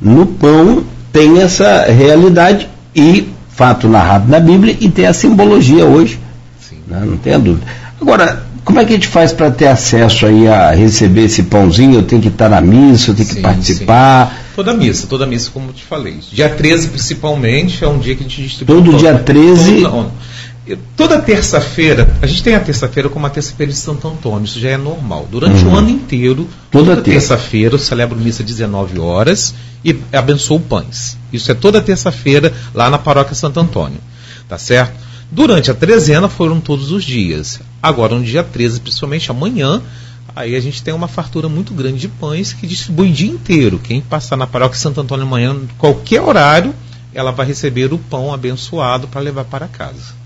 no pão tem essa realidade e fato narrado na Bíblia e tem a simbologia hoje. Né? Não tenha dúvida. Agora, como é que a gente faz para ter acesso aí a receber esse pãozinho? Eu tenho que estar na missa, eu tenho que sim, participar. Sim. Toda missa, toda missa, como eu te falei. Dia 13, principalmente, é um dia que a gente distribui. Todo dia 13. Todo, toda terça-feira, a gente tem a terça-feira como a terça-feira de Santo Antônio, isso já é normal. Durante uhum. o ano inteiro, toda, toda terça-feira, eu celebro missa 19 horas e abençoo pães. Isso é toda terça-feira lá na paróquia Santo Antônio. Tá certo? Durante a trezena foram todos os dias. Agora, no dia 13, principalmente amanhã, aí a gente tem uma fartura muito grande de pães que distribui o dia inteiro. Quem passar na paróquia Santo Antônio amanhã, qualquer horário, ela vai receber o pão abençoado para levar para casa.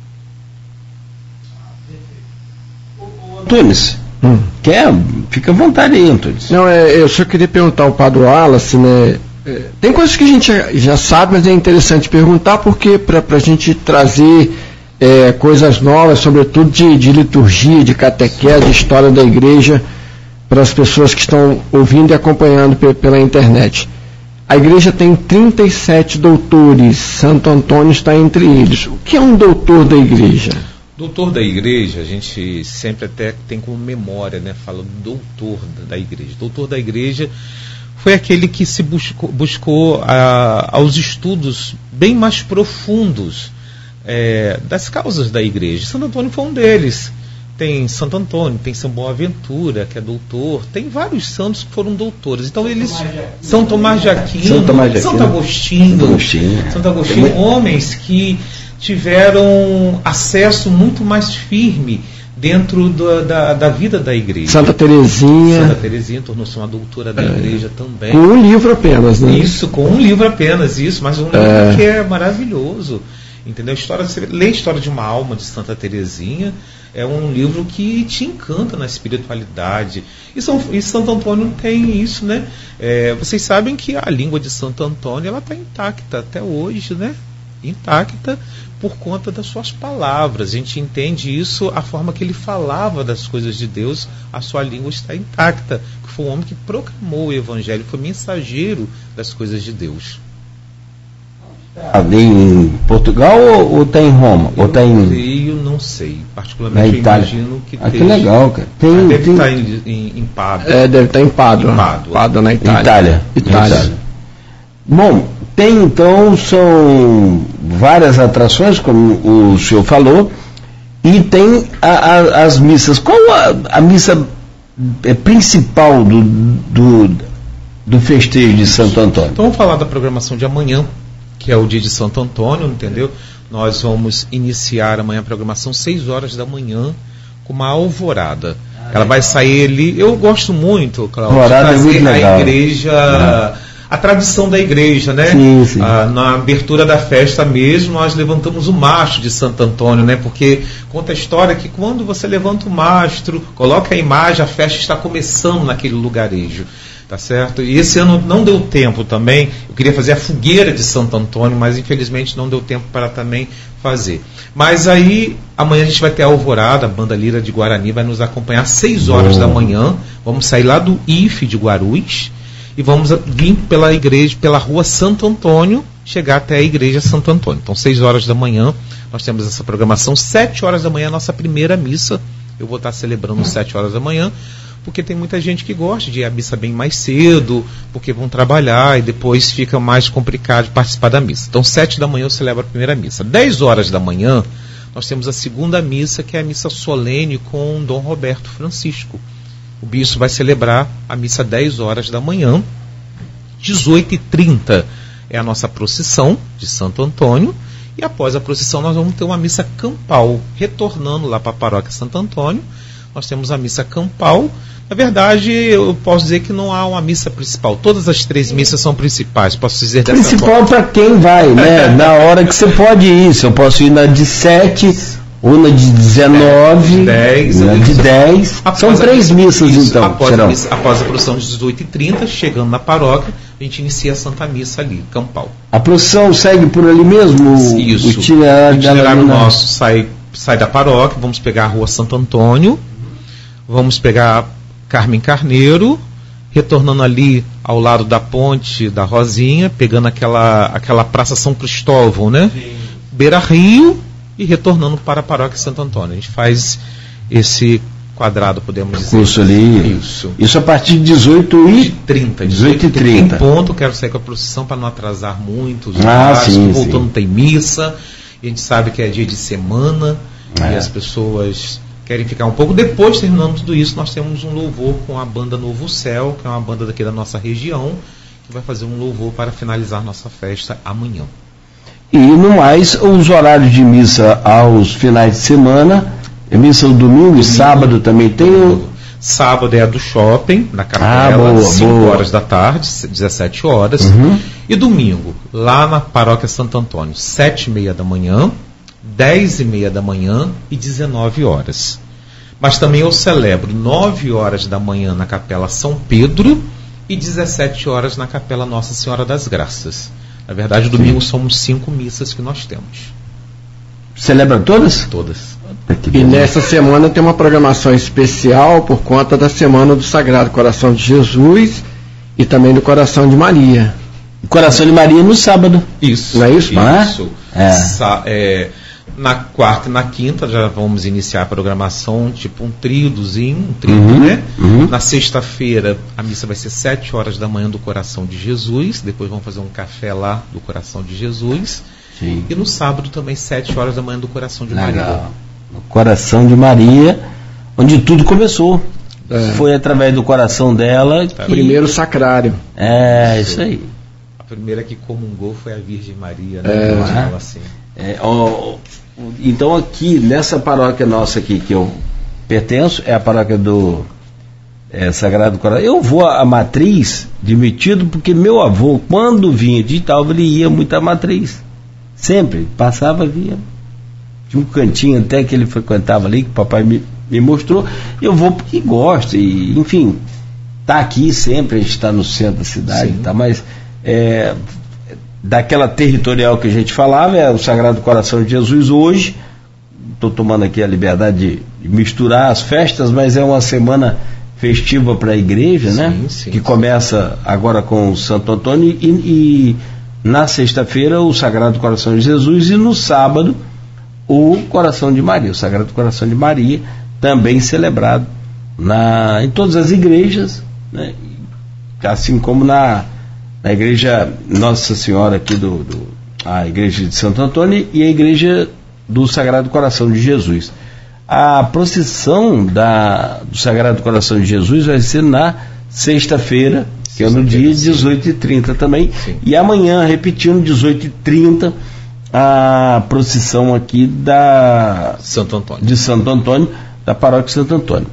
Antunes, hum. quer? Fica à vontade aí, Antunes. Não, é, eu só queria perguntar ao Padre Wallace, né? É, tem coisas que a gente já, já, sabe, mas é interessante perguntar porque para a gente trazer é, coisas novas, sobretudo de, de liturgia, de catequese, de história da igreja, para as pessoas que estão ouvindo e acompanhando pela internet. A igreja tem 37 doutores, Santo Antônio está entre eles. O que é um doutor da igreja? Doutor da igreja, a gente sempre até tem como memória, né? Fala doutor da igreja. Doutor da igreja foi aquele que se buscou, buscou a, aos estudos bem mais profundos é, das causas da igreja. Santo Antônio foi um deles. Tem Santo Antônio, tem São Boaventura, que é doutor, tem vários santos que foram doutores. Então eles. São Tomás de Aquino, São Tomás de Aquino Santo Agostinho, Agostinho, Santo Agostinho, homens que tiveram acesso muito mais firme dentro do, da, da vida da igreja. Santa Terezinha. Santa Terezinha tornou-se uma doutora da é. igreja também. Com um livro apenas, né? Isso, com um livro apenas, isso, mas um livro é. que é maravilhoso. Entendeu? História, lê a história de uma alma de Santa Terezinha, é um livro que te encanta na espiritualidade. E, São, e Santo Antônio tem isso, né? É, vocês sabem que a língua de Santo Antônio ela está intacta até hoje, né? Intacta por conta das suas palavras. A gente entende isso, a forma que ele falava das coisas de Deus, a sua língua está intacta. Foi um homem que proclamou o Evangelho, foi mensageiro das coisas de Deus. Em Portugal ou, ou tá em Roma? Eu ou tá em... Creio, não sei. Particularmente Na Itália. imagino que ah, que legal, cara. Tem, deve tem... estar em, em, em Pádua. É, deve estar em Pádua. Em Pádua. Pádua na Itália. Itália. Itália. Itália. Bom, tem então, são várias atrações, como o senhor falou, e tem a, a, as missas. Qual a, a missa é, principal do, do, do festejo de Santo Antônio? Então vamos falar da programação de amanhã, que é o dia de Santo Antônio, entendeu? Nós vamos iniciar amanhã a programação 6 horas da manhã com uma alvorada. Ela vai sair ali. Eu gosto muito, Cláudio, de trazer é a igreja. Uhum a tradição da igreja, né? Sim, sim. Ah, na abertura da festa mesmo, nós levantamos o mastro de Santo Antônio, né? Porque conta a história que quando você levanta o mastro, coloca a imagem, a festa está começando naquele lugarejo. Tá certo? E esse ano não deu tempo também. Eu queria fazer a fogueira de Santo Antônio, mas infelizmente não deu tempo para também fazer. Mas aí, amanhã a gente vai ter a Alvorada, a banda Lira de Guarani vai nos acompanhar às 6 horas da manhã. Vamos sair lá do IFE de Guarulhos e vamos vir pela igreja, pela rua Santo Antônio, chegar até a igreja Santo Antônio. Então, 6 horas da manhã, nós temos essa programação. 7 horas da manhã, nossa primeira missa. Eu vou estar celebrando 7 horas da manhã, porque tem muita gente que gosta de ir à missa bem mais cedo, porque vão trabalhar e depois fica mais complicado participar da missa. Então, 7 da manhã eu celebro a primeira missa. 10 horas da manhã, nós temos a segunda missa, que é a missa solene com Dom Roberto Francisco. O bispo vai celebrar a missa 10 horas da manhã, 18h30 é a nossa procissão de Santo Antônio, e após a procissão nós vamos ter uma missa campal, retornando lá para a paróquia Santo Antônio. Nós temos a missa campal. Na verdade, eu posso dizer que não há uma missa principal. Todas as três missas são principais, posso dizer dessa Principal para quem vai, né? na hora que você pode ir. Se eu posso ir na de 7 uma de 19, de 10, uma de 10. São três missas isso, então. Após a, missa, após a procissão de 18h30, chegando na paróquia, a gente inicia a Santa Missa ali, Campal. A procissão segue por ali mesmo? Isso. O itinerário, o itinerário nosso sai, sai da paróquia, vamos pegar a rua Santo Antônio, vamos pegar Carmen Carneiro, retornando ali ao lado da ponte da Rosinha, pegando aquela, aquela Praça São Cristóvão, né? Sim. Beira Rio e retornando para a Paróquia Santo Antônio. A gente faz esse quadrado, podemos dizer. Curso ali. Isso. Isso a partir de 18 e 30. 18 e 30. Em ponto, quero sair com a procissão para não atrasar muito. Os ah, sim, voltando sim. tem missa. A gente sabe que é dia de semana é. e as pessoas querem ficar um pouco. Depois, terminando tudo isso, nós temos um louvor com a banda Novo Céu, que é uma banda daqui da nossa região, que vai fazer um louvor para finalizar nossa festa amanhã. E no mais, os horários de missa aos finais de semana é missa no domingo, domingo e sábado também tem o... Sábado é a do shopping, na capela, ah, 5 horas da tarde, 17 horas. Uhum. E domingo, lá na paróquia Santo Antônio, 7 e meia da manhã, 10 e meia da manhã e 19 horas. Mas também eu celebro 9 horas da manhã na capela São Pedro e 17 horas na capela Nossa Senhora das Graças. Na verdade, domingo somos cinco missas que nós temos. Celebra todas? Todas. E nessa semana tem uma programação especial por conta da Semana do Sagrado Coração de Jesus e também do Coração de Maria. Coração de Maria no sábado. Isso. Não é isso? Isso. É? Sa é, na quarta e na quinta já vamos iniciar a programação, tipo um triozinho, um trio, uhum, né? Uhum. Na sexta-feira a missa vai ser sete horas da manhã do Coração de Jesus. Depois vamos fazer um café lá do Coração de Jesus. Sim. E no sábado também sete horas da manhã do Coração de Legal. Maria. No Coração de Maria, onde tudo começou. É. Foi através do coração dela. Que... Primeiro sacrário. É, isso aí. A primeira que comungou foi a Virgem Maria, né? É. Assim. É, ó, então aqui, nessa paróquia nossa aqui que eu pertenço, é a paróquia do é, Sagrado Coração. Eu vou à matriz demitido porque meu avô, quando vinha de Italva, ele ia muito à matriz. Sempre, passava, via. Tinha um cantinho até que ele frequentava ali, que o papai me, me mostrou. Eu vou porque gosto, e, enfim, tá aqui sempre, a gente está no centro da cidade, tá, mas é, daquela territorial que a gente falava, é o Sagrado Coração de Jesus hoje. Estou tomando aqui a liberdade de misturar as festas, mas é uma semana festiva para a igreja, sim, né? Sim, que começa agora com o Santo Antônio e, e na sexta-feira o Sagrado Coração de Jesus e no sábado o Coração de Maria, o Sagrado Coração de Maria, também celebrado na, em todas as igrejas, né? assim como na na igreja Nossa Senhora aqui do, do, a igreja de Santo Antônio e a igreja do Sagrado Coração de Jesus. A procissão da, do Sagrado Coração de Jesus vai ser na sexta-feira, que é no dia 18h30 também. Sim. E amanhã, repetindo, 18h30, a procissão aqui da Santo Antônio. de Santo Antônio, da paróquia Santo Antônio.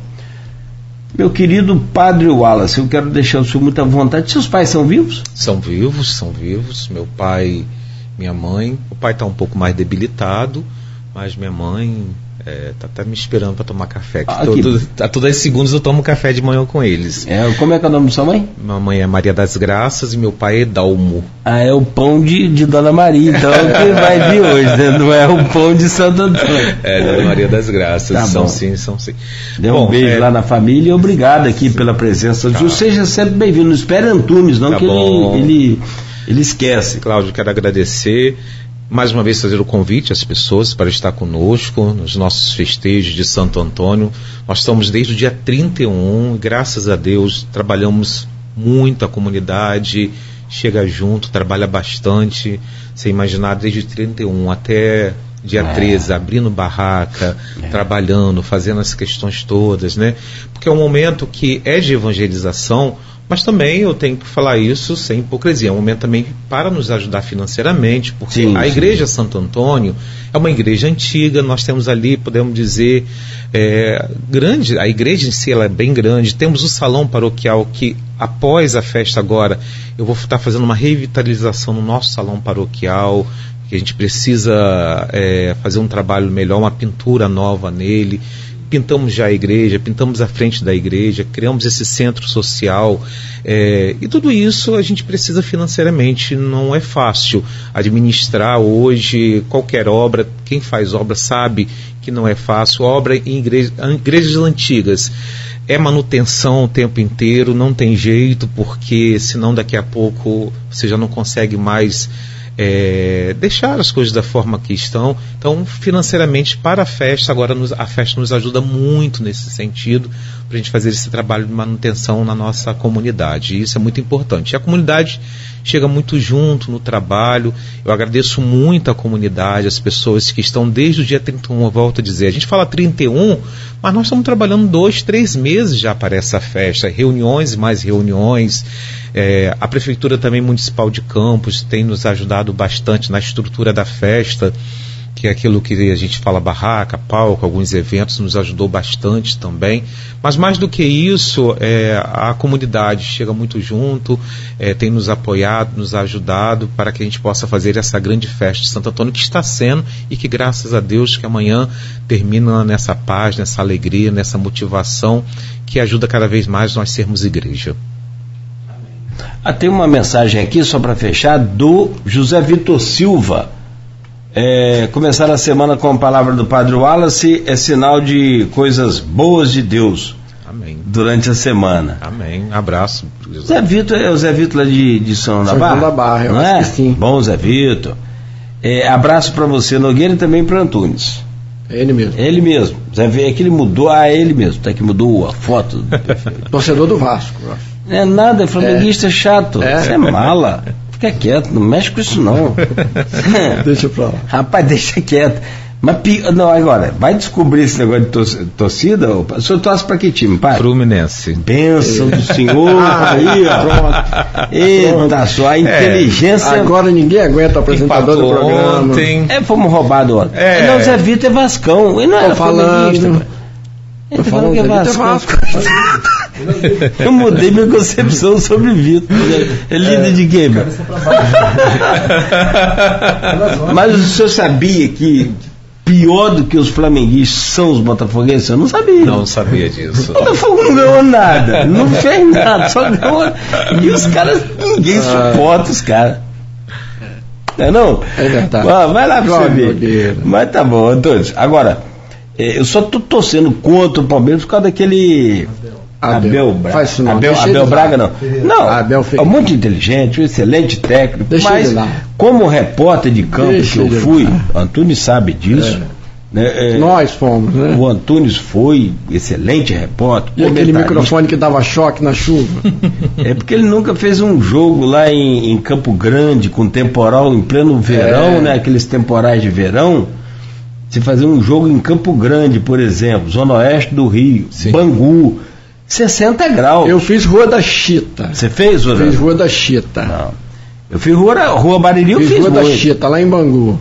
Meu querido Padre Wallace, eu quero deixar o senhor muito à vontade. Seus pais são vivos? São vivos, são vivos. Meu pai, minha mãe. O pai está um pouco mais debilitado, mas minha mãe é, tá até me esperando para tomar café. Ah, todo, a todas as segundas eu tomo café de manhã com eles. É, como é que é o nome da sua mãe? Minha mãe é Maria das Graças e meu pai é Dalmo. Ah, é o pão de, de Dona Maria, então é o que vai vir hoje, né? Não é o pão de Santo Antônio. É, Dona Maria das Graças. Tá são bom. sim, são sim. Dê um beijo é... lá na família e obrigado aqui pela presença. Tá. Seja sempre bem-vindo. Não espere Antunes, não, tá que ele, ele, ele esquece. Cláudio, quero agradecer mais uma vez fazer o convite às pessoas para estar conosco nos nossos festejos de Santo Antônio. Nós estamos desde o dia 31, graças a Deus, trabalhamos muito a comunidade, chega junto, trabalha bastante. Você imaginar desde 31 até dia é. 13, abrindo barraca, é. trabalhando, fazendo as questões todas, né? Porque é um momento que é de evangelização, mas também eu tenho que falar isso sem hipocrisia. É um momento também para nos ajudar financeiramente, porque sim, a Igreja sim. Santo Antônio é uma igreja antiga, nós temos ali, podemos dizer, é, grande, a igreja em si ela é bem grande. Temos o salão paroquial que, após a festa agora, eu vou estar fazendo uma revitalização no nosso salão paroquial, que a gente precisa é, fazer um trabalho melhor, uma pintura nova nele pintamos já a igreja, pintamos a frente da igreja, criamos esse centro social. É, e tudo isso a gente precisa financeiramente, não é fácil administrar hoje qualquer obra. Quem faz obra sabe que não é fácil. Obra em igreja, igrejas antigas é manutenção o tempo inteiro, não tem jeito, porque senão daqui a pouco você já não consegue mais é, deixar as coisas da forma que estão. Então, financeiramente, para a festa, agora nos, a festa nos ajuda muito nesse sentido, para a gente fazer esse trabalho de manutenção na nossa comunidade. E isso é muito importante. E a comunidade chega muito junto no trabalho. Eu agradeço muito a comunidade, as pessoas que estão desde o dia 31, eu volto a dizer. A gente fala 31, mas nós estamos trabalhando dois, três meses já para essa festa. Reuniões e mais reuniões. É, a Prefeitura também Municipal de Campos tem nos ajudado bastante na estrutura da festa que é aquilo que a gente fala barraca, palco, alguns eventos nos ajudou bastante também. Mas mais do que isso, é, a comunidade chega muito junto, é, tem nos apoiado, nos ajudado para que a gente possa fazer essa grande festa de Santo Antônio que está sendo e que graças a Deus que amanhã termina nessa paz, nessa alegria, nessa motivação que ajuda cada vez mais nós sermos igreja. Ah, tem uma mensagem aqui só para fechar do José Vitor Silva é, começar a semana com a palavra do Padre Wallace é sinal de coisas boas de Deus. Amém. Durante a semana. Amém. Abraço. Zé Vitor é o Zé Vitor lá de, de São da Barra? São da Barra, eu não acho é? que sim. Bom, Zé Vitor. É, abraço para você, Nogueira, e também para Antunes. É ele mesmo. Ele mesmo. Zé Vitor, é que ele mudou, ah, é ele mesmo, tá que mudou a foto. Torcedor do Vasco. eu acho. Não é nada, é flamenguista chato. É. Você é mala. Fica quieto, não mexe com isso não. Deixa pra lá. Rapaz, deixa quieto. Mas não, agora, vai descobrir esse negócio de tor- torcida? O senhor torce pra que time, pai? Fluminense. Bênção do senhor aí, ó. Eita, só a inteligência. Agora ninguém aguenta o apresentador do Empatou programa. ontem. É, fomos roubados ontem. É. Não, Zé Vitor é Vascão. Ele não era Tô falando. Tá falando que é é Vasco. Eu mudei minha concepção sobre Vitor. É líder de game. Mas o senhor sabia que pior do que os flamenguistas são os botafoguenses? Eu não sabia. Não sabia disso. O Botafogo não ganhou nada, não fez nada, só ganhou. E os caras, ninguém suporta os caras. Não é não? É verdade. Ah, vai lá pra você ver. Mas tá bom, Antônio. Agora, eh, eu só tô torcendo contra o Palmeiras por causa daquele. Abel. Abel, Braga. Faz isso não, Abel, Abel. Braga não. Não, Abel é muito inteligente, um excelente técnico. Deixa mas, como repórter de campo Deixa que eu fui. Antunes sabe disso. né, eh, Nós fomos, né? o Antunes foi excelente repórter. E aquele microfone que dava choque na chuva. É porque ele nunca fez um jogo lá em, em Campo Grande, com temporal em pleno verão, É. né? Aqueles temporais de verão. Você fazer um jogo em Campo Grande, por exemplo, Zona Oeste do Rio, Sim. Bangu, 60 graus. Eu fiz Rua da Chita. Você fez, Zona? Fiz Rua da Chita. Não. Eu fiz Rua, Rua Bariri, eu Fiz fiz Rua da. Chita, lá em Bangu.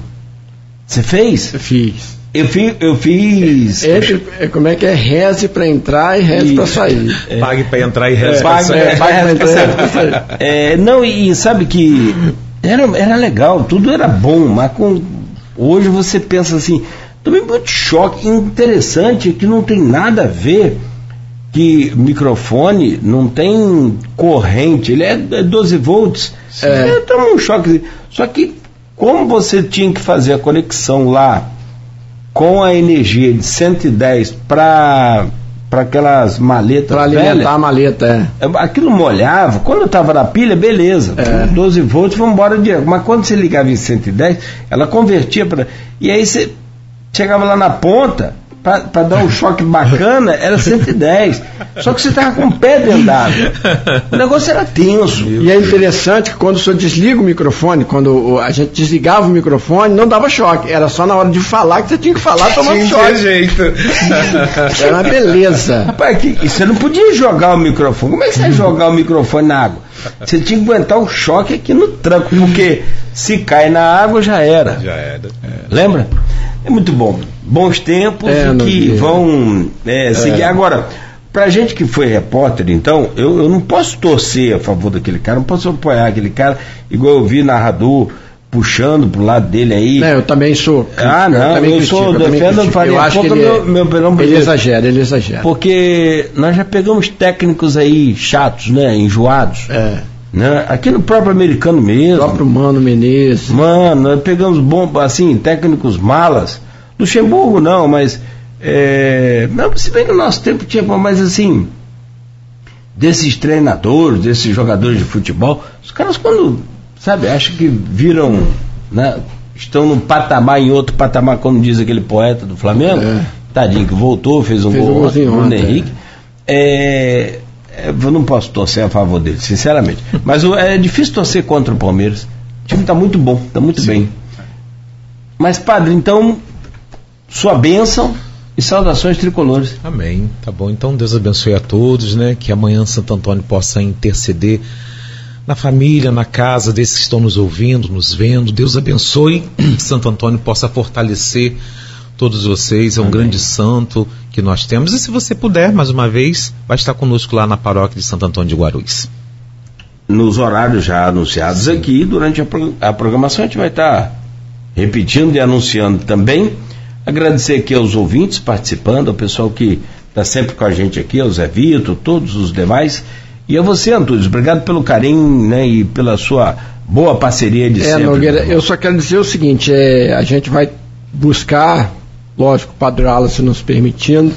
Você fez? Eu fiz. Eu fiz. Eu fiz Entre, é, como é que é? Reze pra entrar e reze pra sair. Pague para entrar e pra é, sair. pague- pra entrar e reze pra sair. É, não, e sabe que era, era legal, tudo era bom, mas com, hoje você pensa assim, também muito choque, interessante que não tem nada a ver que microfone não tem corrente, ele é, é 12 volts. É. É, toma um choque. Só que como você tinha que fazer a conexão lá com a energia de 110 para para aquelas maletas velhas, alimentar a maleta, é. é, Aquilo molhava, quando eu estava na pilha, beleza, É. 12 volts, vamos embora direto. Mas quando você ligava em 110, ela convertia para. E aí você chegava lá na ponta, para dar um choque bacana, era 110. Só que você estava com o pé dentro d'água. O negócio era tenso. E é interessante que quando o senhor desliga o microfone, quando a gente desligava o microfone, não dava choque. Era só na hora de falar que você tinha que falar tomando Tinha choque. jeito. Era uma beleza. Rapaz, que, e você não podia jogar o microfone. Como é que você vai jogar o microfone na água? Você tinha que aguentar o choque aqui no tranco, porque se cai na água já era. Já era. Lembra? É muito bom. Bons tempos É, e que Nogueira. vão é, seguir. Agora, pra gente que foi repórter, então, eu, eu não posso torcer a favor daquele cara, não posso apoiar aquele cara, igual eu vi narrador puxando pro lado dele aí. Não, eu também sou. Ah, não, eu, também eu critico, sou eu defendo critico. Faria Eu acho que ele, meu, meu perdão ele exagera, ele exagera. Porque nós já pegamos técnicos aí chatos, né? Enjoados. É, Né? Aqui no próprio americano o mesmo. próprio Mano Menezes. Mano, nós pegamos bom, assim, técnicos malas. Luxemburgo não, mas. É, não, se bem que no nosso tempo tinha, mas assim. Desses treinadores, desses jogadores de futebol, os caras quando, sabe, acham que viram, né? Estão num patamar, em outro patamar, como diz aquele poeta do Flamengo. É. Tadinho que voltou, fez um Fez um gol golzinho Bruno ontem, Henrique. É, é, eu não posso torcer a favor dele, sinceramente. Mas é difícil torcer contra o Palmeiras. O time está muito bom, está muito bem. Mas, padre, então, sua bênção e saudações tricolores. Amém. Tá bom. Então Deus abençoe a todos, né? Que amanhã Santo Antônio possa interceder na família, na casa desses que estão nos ouvindo, nos vendo. Deus abençoe. Santo Antônio possa fortalecer todos vocês. É um grande santo que nós temos. E se você puder, mais uma vez, vai estar conosco lá na paróquia de Santo Antônio de Guarulhos. Nos horários já anunciados aqui, durante a, pro- a programação, a gente vai estar repetindo e anunciando também. Agradecer aqui aos ouvintes participando, ao pessoal que está sempre com a gente aqui, ao Zé Vitor, todos os demais. E a você, Antunes, obrigado pelo carinho né, e pela sua boa parceria de É, sempre. Nogueira, eu só quero dizer o seguinte, é, a gente vai buscar, lógico, o Padre Wallace nos permitindo,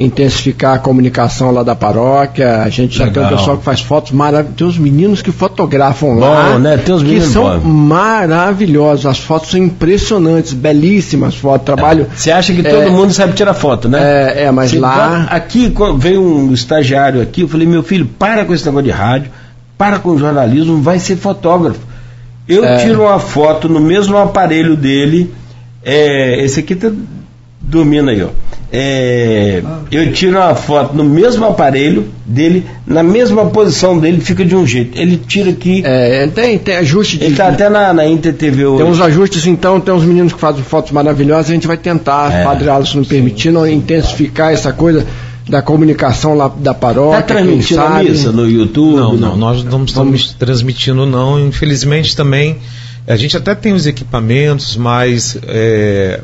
intensificar a comunicação lá da paróquia, a gente já tem um Legal. pessoal que faz fotos maravilhosas, tem os meninos que fotografam Bom, lá, né? Tem uns que são bons. maravilhosos, as fotos são impressionantes, belíssimas fotos, trabalho... Você acha que É. todo mundo sabe tirar foto, né? É, é, mas Você lá... vai- Aqui veio um estagiário aqui, eu falei, meu filho, para com esse negócio de rádio, para com o jornalismo, vai ser fotógrafo. Eu É. tiro uma foto no mesmo aparelho dele, é, esse aqui tá dormindo aí, ó. É, eu tiro uma foto no mesmo aparelho dele, na mesma posição dele, fica de um jeito. Ele tira aqui, É, tem, tem ajuste de... ele tá até na, na Inter TV hoje. Tem uns ajustes, então, tem uns meninos que fazem fotos maravilhosas, a gente vai tentar, É. Padre Alisson permitindo, intensificar essa coisa da comunicação lá da paróquia. Tá quem transmitindo a missa no YouTube? Não, não, nós não estamos transmitindo não. Infelizmente também a gente até tem os equipamentos, mas é,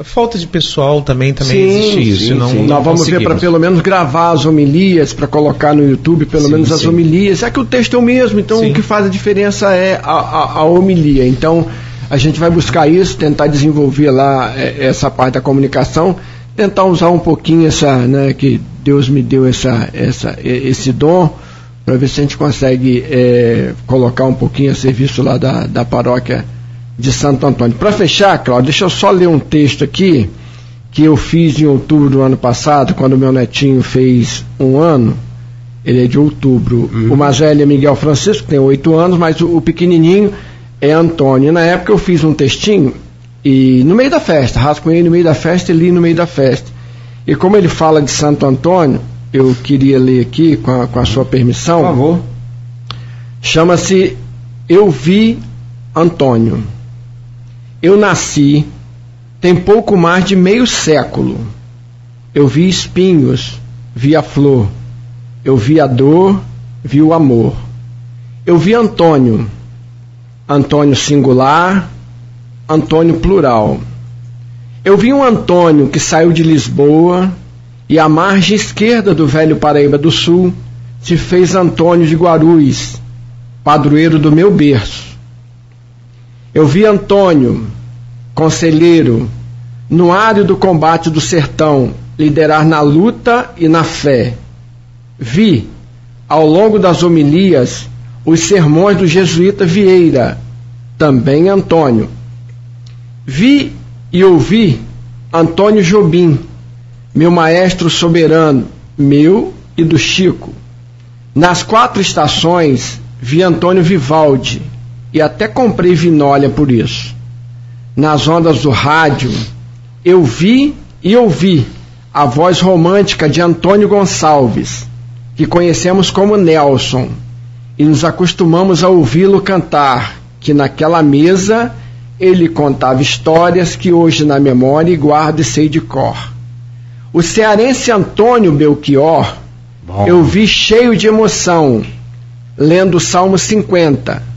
falta de pessoal também também Sim, existe isso. sim, não, sim. Nós vamos ver para pelo menos gravar as homilias, para colocar no YouTube pelo Sim, menos as homilias. É que o texto é o mesmo, então o que faz a diferença é a, a, a homilia. Então a gente vai buscar isso, tentar desenvolver lá é, essa parte da comunicação, tentar usar um pouquinho essa, né, que Deus me deu essa, essa, esse dom, para ver se a gente consegue é, colocar um pouquinho a serviço lá da, da paróquia de Santo Antônio. Para fechar, Cláudio, deixa eu só ler um texto aqui que eu fiz em outubro do ano passado, quando meu netinho fez um ano. Ele é de outubro. O mais velho é Miguel Francisco, tem oito anos, mas o, o pequenininho é Antônio. E na época eu fiz um textinho e no meio da festa, rascunhei no meio da festa e li no meio da festa. E como ele fala de Santo Antônio, eu queria ler aqui com a, com a sua permissão. Por favor. Chama-se Eu Vi Antônio. Eu nasci tem pouco mais de meio século. Eu vi espinhos, vi a flor. Eu vi a dor, vi o amor. Eu vi Antônio, Antônio singular, Antônio plural. Eu vi um Antônio que saiu de Lisboa e à margem esquerda do velho Paraíba do Sul se fez Antônio de Guarulhos, padroeiro do meu berço. Eu vi Antônio, conselheiro, no árido combate do sertão, liderar na luta e na fé. Vi, ao longo das homilias, os sermões do jesuíta Vieira, também Antônio. Vi e ouvi Antônio Jobim, meu maestro soberano, meu e do Chico. Nas quatro estações, vi Antônio Vivaldi e até comprei vinólia por isso. Nas ondas do rádio, eu vi e ouvi a voz romântica de Antônio Gonçalves, que conhecemos como Nelson, e nos acostumamos a ouvi-lo cantar, que naquela mesa ele contava histórias que hoje na memória guardo e sei de cor. O cearense Antônio Belchior, Bom. eu vi cheio de emoção, lendo o Salmo 50.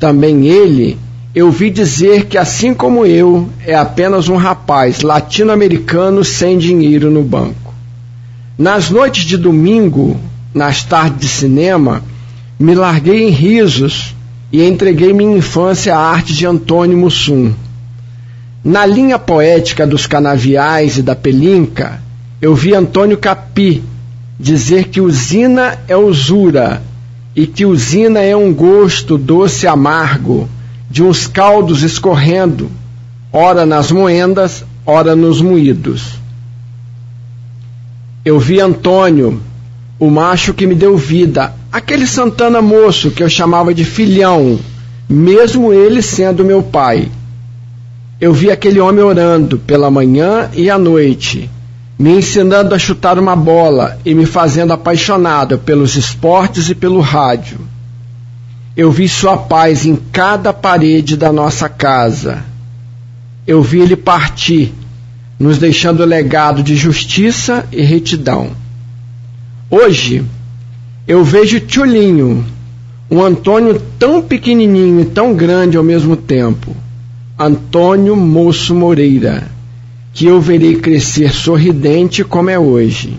Também ele eu vi dizer que, assim como eu, é apenas um rapaz latino-americano sem dinheiro no banco. Nas noites de domingo, nas tardes de cinema, me larguei em risos e entreguei minha infância à arte de Antônio Mussum. Na linha poética dos canaviais e da pelinca, eu vi Antônio Capi dizer que usina é usura e que usina é um gosto doce amargo de uns caldos escorrendo, ora nas moendas, ora nos moídos. Eu vi Antônio, o macho que me deu vida, aquele Santana moço que eu chamava de filhão, mesmo ele sendo meu pai. Eu vi aquele homem orando pela manhã e à noite, me ensinando a chutar uma bola e me fazendo apaixonado pelos esportes e pelo rádio. Eu vi sua paz em cada parede da nossa casa. Eu vi ele partir, nos deixando legado de justiça e retidão. Hoje, eu vejo Tchulinho, um Antônio tão pequenininho e tão grande ao mesmo tempo. Antônio Moço Moreira, que eu verei crescer sorridente como é hoje.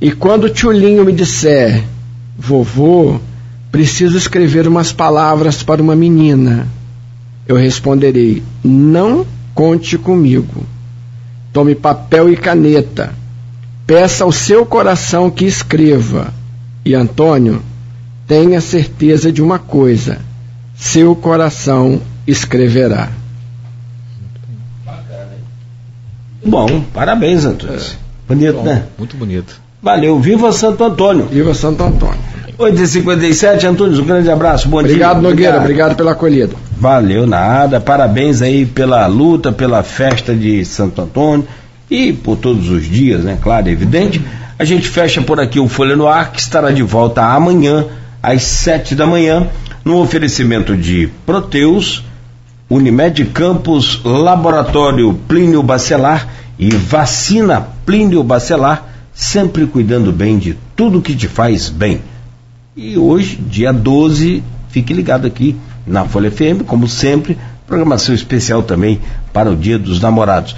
E quando Tchulinho me disser, vovô, Preciso escrever umas palavras para uma menina. Eu responderei: Não conte comigo. Tome papel e caneta. Peça ao seu coração que escreva. E Antônio, tenha certeza de uma coisa: seu coração escreverá. Bom, parabéns, Antônio. É. Bonito, Bom, né? Muito bonito. Valeu, viva Santo Antônio. Viva Santo Antônio. 8h57, Antônio, um grande abraço, bom obrigado, dia. Nogueira, obrigado, obrigado pela acolhida. Valeu, nada, parabéns aí pela luta, pela festa de Santo Antônio e por todos os dias, né, claro, é evidente. A gente fecha por aqui o Folha no Ar, que estará de volta amanhã, às 7 da manhã, no oferecimento de Proteus, Unimed Campos, Laboratório Plínio Bacelar e Vacina Plínio Bacelar, sempre cuidando bem de tudo que te faz bem. E hoje, dia 12, fique ligado aqui na Folha FM, como sempre, programação especial também para o Dia dos Namorados.